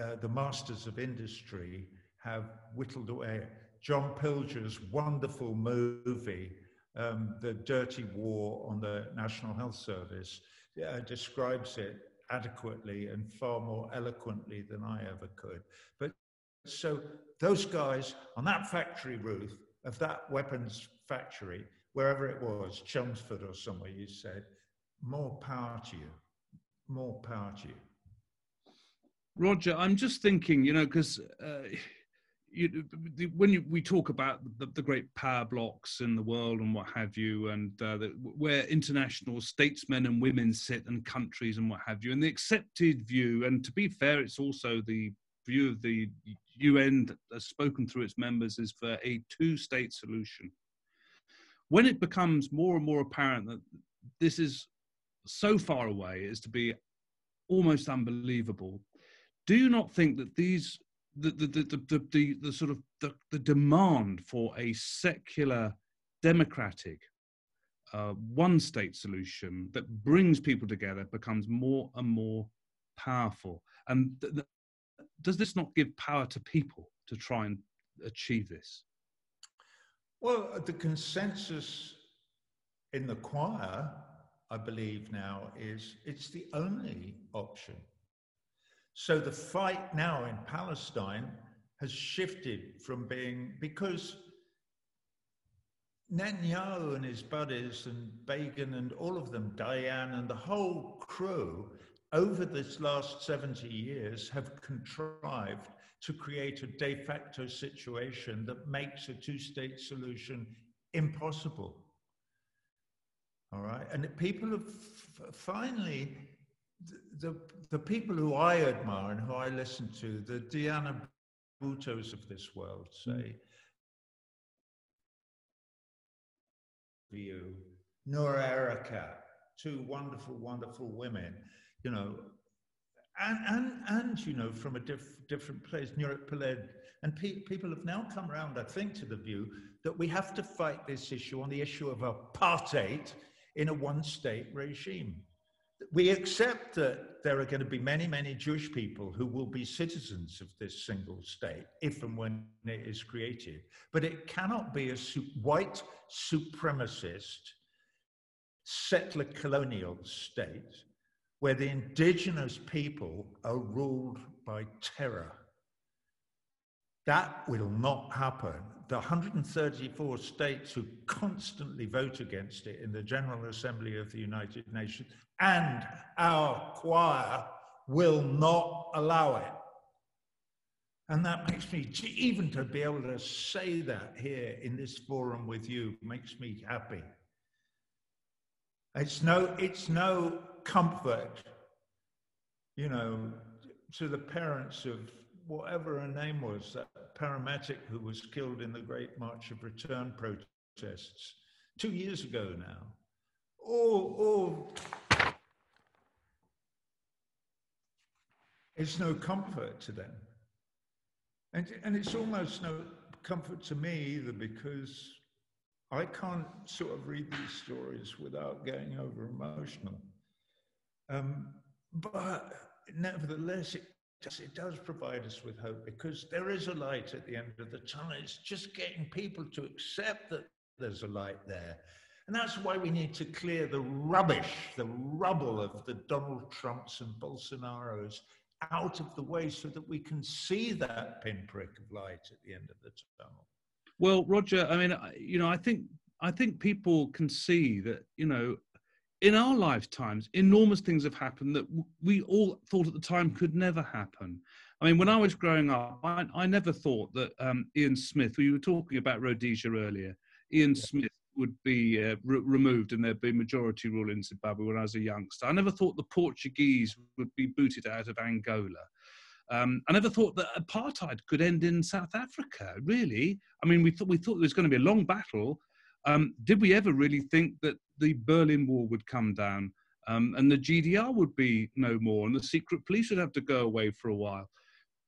uh, the masters of industry have whittled away. John Pilger's wonderful movie, um, The Dirty War on the National Health Service, uh, describes it adequately and far more eloquently than I ever could. But so those guys on that factory roof of that weapons factory, wherever it was, Chelmsford or somewhere, you said, more power to you, more power to you. Roger, I'm just thinking, you know, because uh, you, when you, we talk about the, the, great power blocks in the world and what have you, and uh, the, where international statesmen and women sit and countries and what have you, and the accepted view, and to be fair, it's also the view of the UN that has spoken through its members is for a two state solution. When it becomes more and more apparent that this is so far away as to be almost unbelievable do you not think that these the the the the, the, the sort of the, the demand for a secular democratic uh, one state solution that brings people together becomes more and more powerful. And th- th- does this not give power to people to try and achieve this? Well the consensus in the choir i believe now is it's the only option so the fight now in Palestine has shifted from being because Netanyahu and his buddies and Begin and all of them, Dayan and the whole crew over this last 70 years have contrived to create a de facto situation that makes a two state solution impossible. All right. And people have finally the, the people who I admire and who I listen to, the Diana Buttu of this world, hmm. say, you, Noura Erakat, two wonderful, wonderful women, you know, and, and, and you know, from a diff, different place, Nurit Peled, and pe- people have now come around, I think, to the view that we have to fight this issue on the issue of apartheid in a one state regime we accept that there are going to be many, many Jewish people who will be citizens of this single state if and when it is created. But it cannot be a su- white supremacist settler colonial state where the indigenous people are ruled by terror. That will not happen. The 134 states who constantly vote against it in the General Assembly of the United Nations and our choir will not allow it. And that makes me, even to be able to say that here in this forum with you, makes me happy. It's no, it's no comfort, you know, to the parents of whatever her name was, that paramedic who was killed in the Great March of Return protests two years ago now. Or, or it's no comfort to them. And, and it's almost no comfort to me either because I can't sort of read these stories without getting over emotional. Um, but nevertheless, it does, it does provide us with hope because there is a light at the end of the tunnel. It's just getting people to accept that there's a light there. And that's why we need to clear the rubbish, the rubble of the Donald Trumps and Bolsonaros out of the way so that we can see that pinprick of light at the end of the tunnel. Well, Roger, I mean, you know, I think I think people can see that, you know, in our lifetimes, enormous things have happened that we all thought at the time could never happen. I mean, when I was growing up, I, I never thought that um, Ian Smith, we were talking about Rhodesia earlier, Ian yeah. Smith would be uh, re- removed and there'd be majority rule in Zimbabwe when I was a youngster. I never thought the Portuguese would be booted out of Angola. Um, I never thought that apartheid could end in South Africa. Really, I mean, we thought we thought there was going to be a long battle. Um, did we ever really think that the Berlin Wall would come down um, and the GDR would be no more and the secret police would have to go away for a while?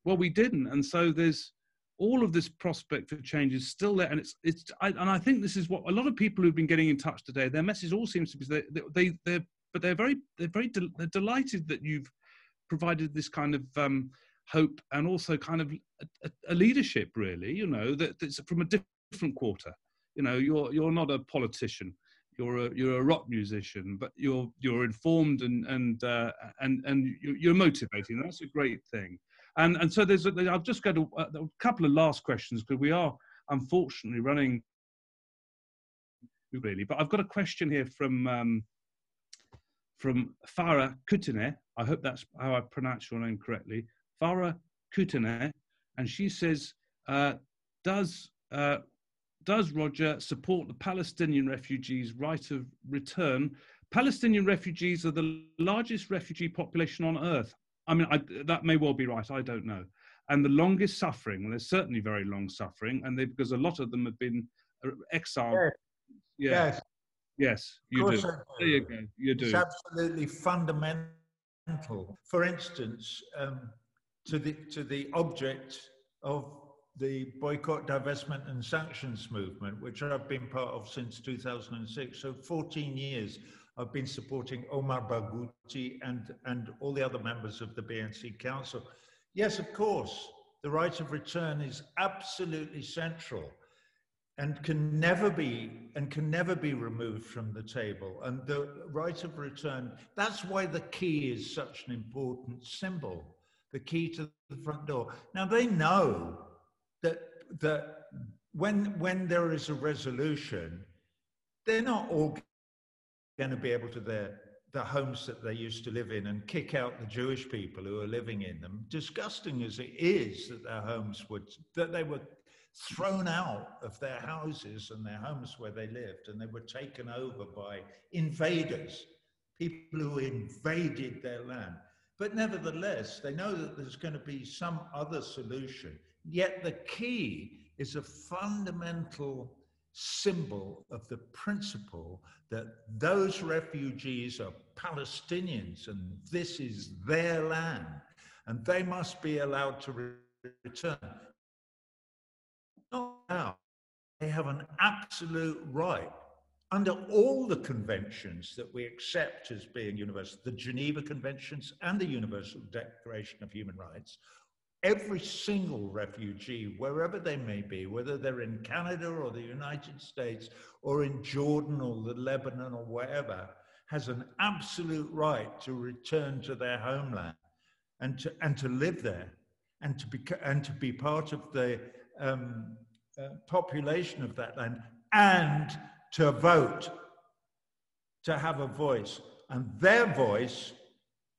Well, we didn't, and so there's all of this prospect for change is still there, and it's it's. I, and I think this is what a lot of people who've been getting in touch today. Their message all seems to be they they they're but they're very they're very de- they're delighted that you've provided this kind of um, hope and also kind of a, a, leadership really you know that, that's from a different quarter you know you're you're not a politician. You're a you're a rock musician but you're you're informed and and uh, and and you're motivating. That's a great thing. And and so there's a, I've just got a, a couple of last questions because we are unfortunately running really but I've got a question here from um, from Farah Kutine I hope that's how I pronounce your name correctly. Farah Kutine and she says uh, does uh, does Roger support the Palestinian refugees' right of return? Palestinian refugees are the largest refugee population on earth. I mean, I, that may well be right. I don't know. And the longest suffering. Well, there's certainly very long suffering, and they, because a lot of them have been uh, exiled. Yes. Yeah. Yes. Yes, you do. There you go. You do. It's absolutely fundamental. For instance, um, to the to the object of the boycott, divestment, and sanctions movement, which I've been part of since 2006. So 14 years I've been supporting Omar Barghouti and, and all the other members of the BNC Council. Yes, of course, the right of return is absolutely central and can never be and can never be removed from the table and the right of return that's why the key is such an important symbol the key to the front door now they know that that when when there is a resolution, they're not all going to be able to their the homes that they used to live in and kick out the Jewish people who are living in them. Disgusting as it is that their homes would that they were thrown out of their houses and their homes where they lived, and they were taken over by invaders, people who invaded their land. But nevertheless, they know that there's going to be some other solution. Yet the key is a fundamental symbol of the principle that those refugees are Palestinians and this is their land and they must be allowed to re- return. Not now. They have an absolute right under all the conventions that we accept as being universal, the Geneva Conventions and the Universal Declaration of Human Rights, every single refugee, wherever they may be, whether they're in Canada or the United States or in Jordan or the Lebanon or wherever, has an absolute right to return to their homeland and to, and to live there and to be, and to be part of the um, uh, population of that land and to vote, to have a voice. And their voice,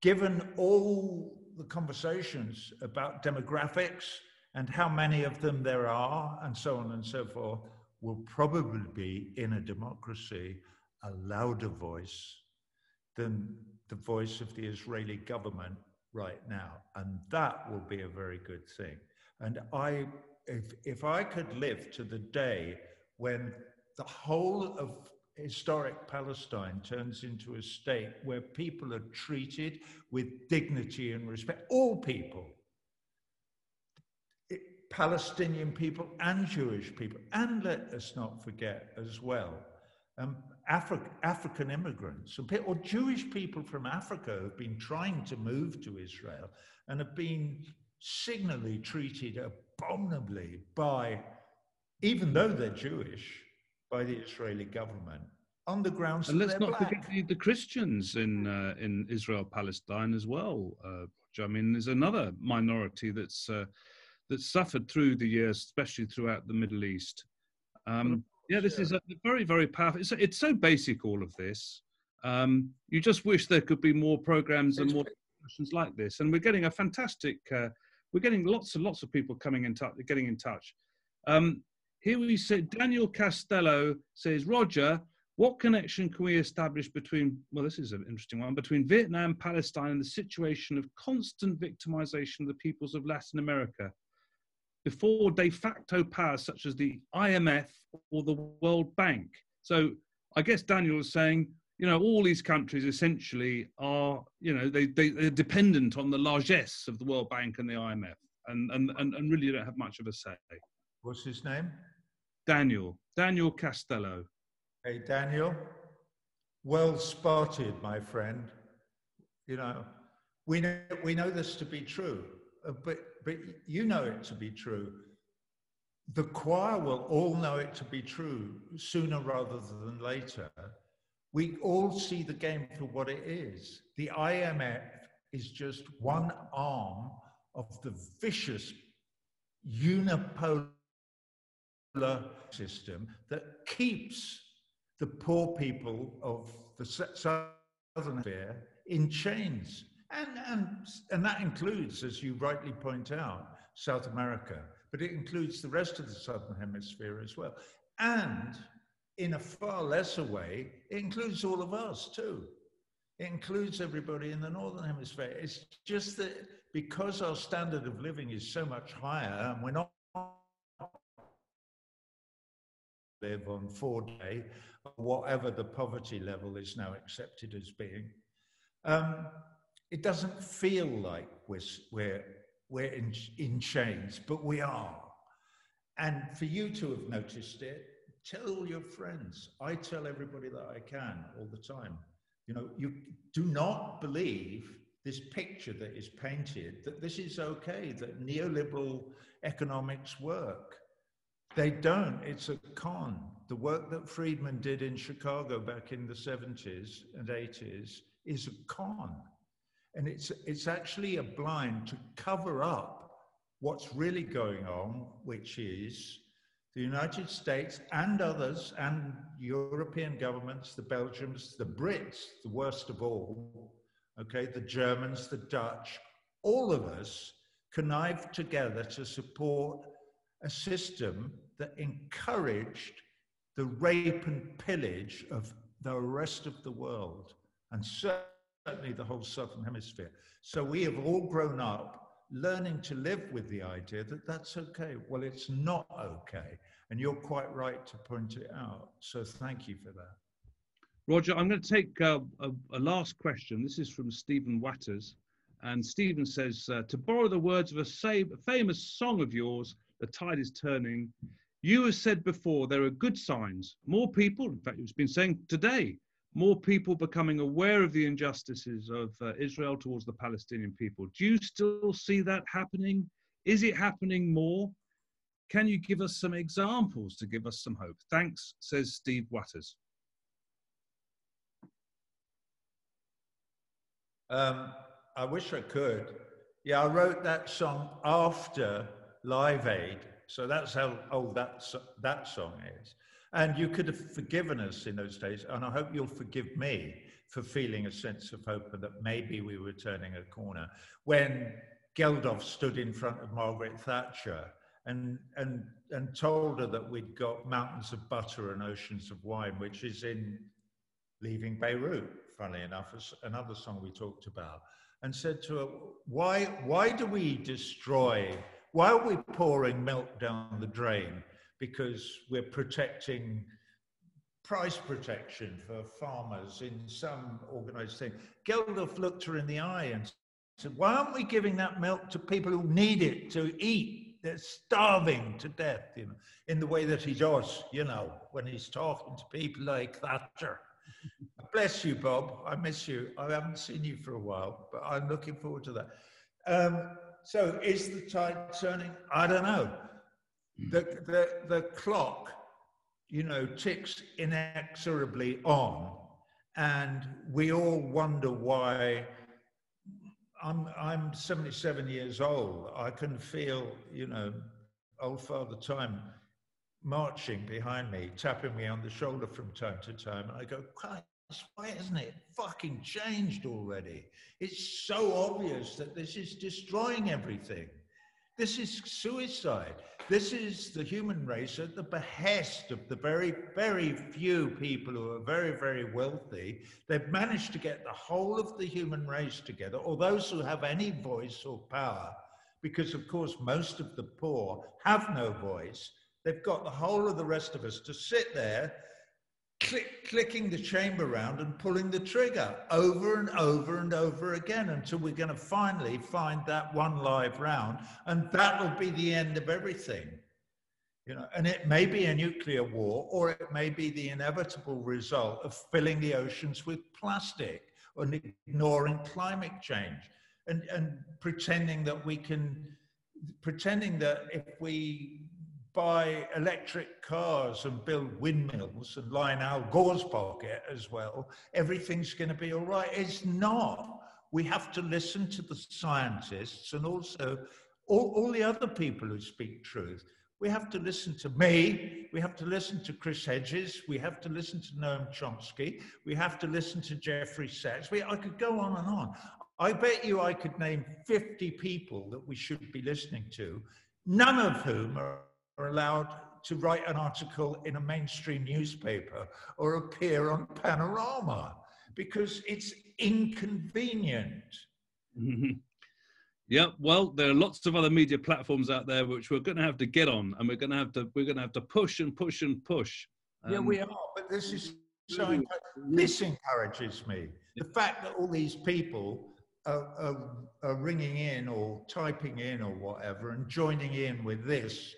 given all the conversations about demographics and how many of them there are, and so on and so forth, will probably be in a democracy a louder voice than the voice of the Israeli government right now. And that will be a very good thing. And I, if, if I could live to the day when the whole of historic Palestine turns into a state where people are treated with dignity and respect, all people, Palestinian people and Jewish people, and let us not forget as well, um, Afri African immigrants or Jewish people from Africa have been trying to move to Israel and have been signally treated abominably by, even though they're Jewish, by the Israeli government on the grounds. And let's not black. forget the, the, Christians in uh, in Israel Palestine as well. Uh, I mean, there's another minority that's uh, that's suffered through the years, especially throughout the Middle East. Um, yeah, this is a very, very powerful. It's, it's so basic, all of this. Um, you just wish there could be more programs and more discussions like this. And we're getting a fantastic, uh, we're getting lots and lots of people coming in touch, getting in touch. Um, here we say Daniel Castello says, Roger, what connection can we establish between, well, this is an interesting one, between Vietnam, Palestine, and the situation of constant victimization of the peoples of Latin America? before de facto powers such as the IMF or the World Bank. So I guess Daniel is saying, you know, all these countries essentially are, you know, they, they, they're dependent on the largesse of the World Bank and the IMF and, and, and, and really don't have much of a say. What's his name? Daniel. Daniel Castello. Hey, Daniel. Well spotted, my friend. You know, we know, we know this to be true, uh, but but you know it to be true. The choir will all know it to be true sooner rather than later. We all see the game for what it is. The IMF is just one arm of the vicious unipolar system that keeps the poor people of the southern hemisphere in chains. And, and, and that includes, as you rightly point out, South America, but it includes the rest of the Southern Hemisphere as well. And in a far lesser way, it includes all of us too. It includes everybody in the Northern Hemisphere. It's just that because our standard of living is so much higher and we're not live on four day, whatever the poverty level is now accepted as being, um, it doesn't feel like we're, we're, we're in, in chains, but we are. And for you to have noticed it, tell your friends. I tell everybody that I can all the time. You know, you do not believe this picture that is painted that this is okay, that neoliberal economics work. They don't. It's a con. The work that Friedman did in Chicago back in the 70s and 80s is a con. And it's, it's actually a blind to cover up what's really going on, which is the United States and others, and European governments, the Belgians, the Brits, the worst of all, okay, the Germans, the Dutch, all of us connived together to support a system that encouraged the rape and pillage of the rest of the world. And certainly the whole Southern Hemisphere. So we have all grown up learning to live with the idea that that's okay. Well, it's not okay. And you're quite right to point it out. So thank you for that. Roger, I'm going to take uh, a, a, last question. This is from Stephen Watters. And Stephen says, uh, to borrow the words of a, same, a famous song of yours, The Tide is Turning, you have said before there are good signs. More people, in fact, it's been saying today, more people becoming aware of the injustices of uh, Israel towards the Palestinian people. Do you still see that happening? Is it happening more? Can you give us some examples to give us some hope? Thanks, says Steve Watters. Um, I wish I could. Yeah, I wrote that song after Live Aid, so that's how old that, that song is. And you could have forgiven us in those days. And I hope you'll forgive me for feeling a sense of hope that maybe we were turning a corner. When Geldof stood in front of Margaret Thatcher and, and, and told her that we'd got mountains of butter and oceans of wine, which is in leaving Beirut, funnily enough, another song we talked about, and said to her, why, why do we destroy, why are we pouring milk down the drain? Because we're protecting price protection for farmers in some organized thing. Geldof looked her in the eye and said, why aren't we giving that milk to people who need it to eat? They're starving to death, you know, in the way that he does, you know, when he's talking to people like Thatcher. Bless you, Bob. I miss you. I haven't seen you for a while, but I'm looking forward to that. Um, so is the tide turning? I don't know. Hmm. The, the, the clock you know, ticks inexorably on. And we all wonder why I'm, I'm 77 years old. I can feel, you know, old Father Time marching behind me, tapping me on the shoulder from time to time. And I go, Christ, why hasn't it fucking changed already? It's so obvious that this is destroying everything. This is suicide. This is the human race at the behest of the very, very few people who are very, very wealthy. They've managed to get the whole of the human race together, or those who have any voice or power, because of course most of the poor have no voice. They've got the whole of the rest of us to sit there click, clicking the chamber round and pulling the trigger over and over and over again until we're going to finally find that one live round. And that will be the end of everything. You know, and it may be a nuclear war, or it may be the inevitable result of filling the oceans with plastic and ignoring climate change and, and pretending that we can, pretending that if we buy electric cars and build windmills and line Al Gore's pocket as well, everything's going to be all right. It's not. We have to listen to the scientists and also all, all the other people who speak truth. We have to listen to me. We have to listen to Chris Hedges. We have to listen to Noam Chomsky. We have to listen to Jeffrey Sachs. We, I could go on and on. I bet you I could name 50 people that we should be listening to, none of whom are are allowed to write an article in a mainstream newspaper or appear on Panorama because it's inconvenient. Mm-hmm. Yeah, well, there are lots of other media platforms out there which we're going to have to get on, and we're going to have to we're going to have to push and push and push. Um, yeah, we are, but this is so. This encourages me. The fact that all these people are, are, are ringing in or typing in or whatever and joining in with this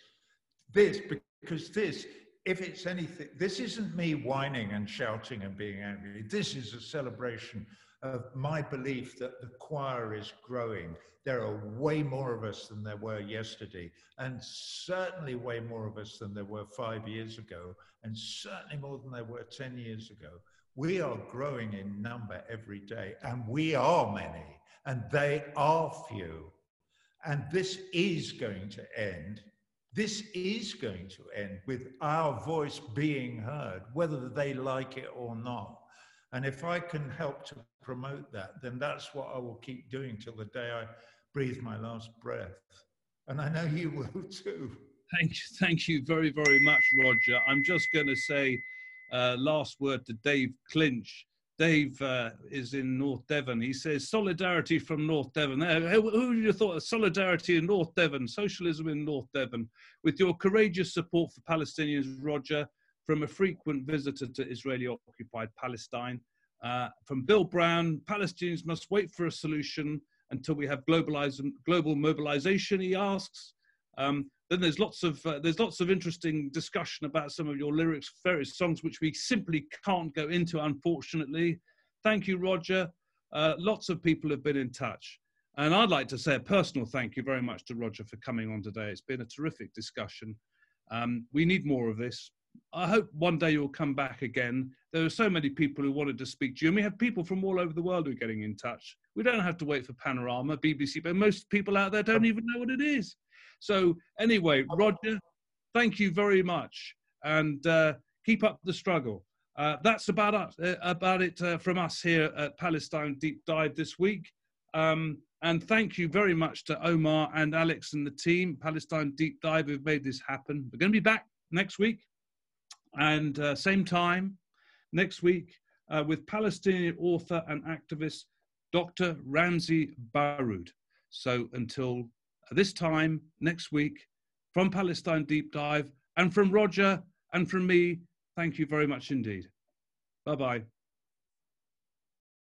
this because this if it's anything this isn't me whining and shouting and being angry. This is a celebration of my belief that the choir is growing. There are way more of us than there were yesterday and certainly way more of us than there were five years ago and certainly more than there were 10 years ago. We are growing in number every day and we are many and they are few. And this is going to end this is going to end with our voice being heard, whether they like it or not. And if I can help to promote that, then that's what I will keep doing till the day I breathe my last breath. And I know you will too. Thank you, thank you very, very much, Roger. I'm just going to say uh, last word to Dave Clinch. Dave uh, is in North Devon. He says solidarity from North Devon. Uh, who, would have thought of solidarity in North Devon, socialism in North Devon, with your courageous support for Palestinians, Roger, from a frequent visitor to Israeli-occupied Palestine. Uh, from Bill Brown, Palestinians must wait for a solution until we have global mobilization, he asks. Um, then there's lots of uh, there's lots of interesting discussion about some of your lyrics, various songs which we simply can't go into, unfortunately. Thank you, Roger. Uh, lots of people have been in touch, and I'd like to say a personal thank you very much to Roger for coming on today. It's been a terrific discussion. Um, we need more of this. I hope one day you'll come back again. There are so many people who wanted to speak to you, and we have people from all over the world who are getting in touch. We don't have to wait for Panorama, BBC, but most people out there don't even know what it is. So anyway, Roger, thank you very much, and uh, keep up the struggle. Uh, that's about us, uh, about it uh, from us here at Palestine Deep Dive this week. Um, and thank you very much to Omar and Alex and the team, Palestine Deep Dive, who've made this happen. We're going to be back next week, and uh, same time next week uh, with Palestinian author and activist Dr. Ramzy Baroud. So until this time next week, from Palestine Deep Dive, and from Roger and from me, thank you very much indeed. Bye bye.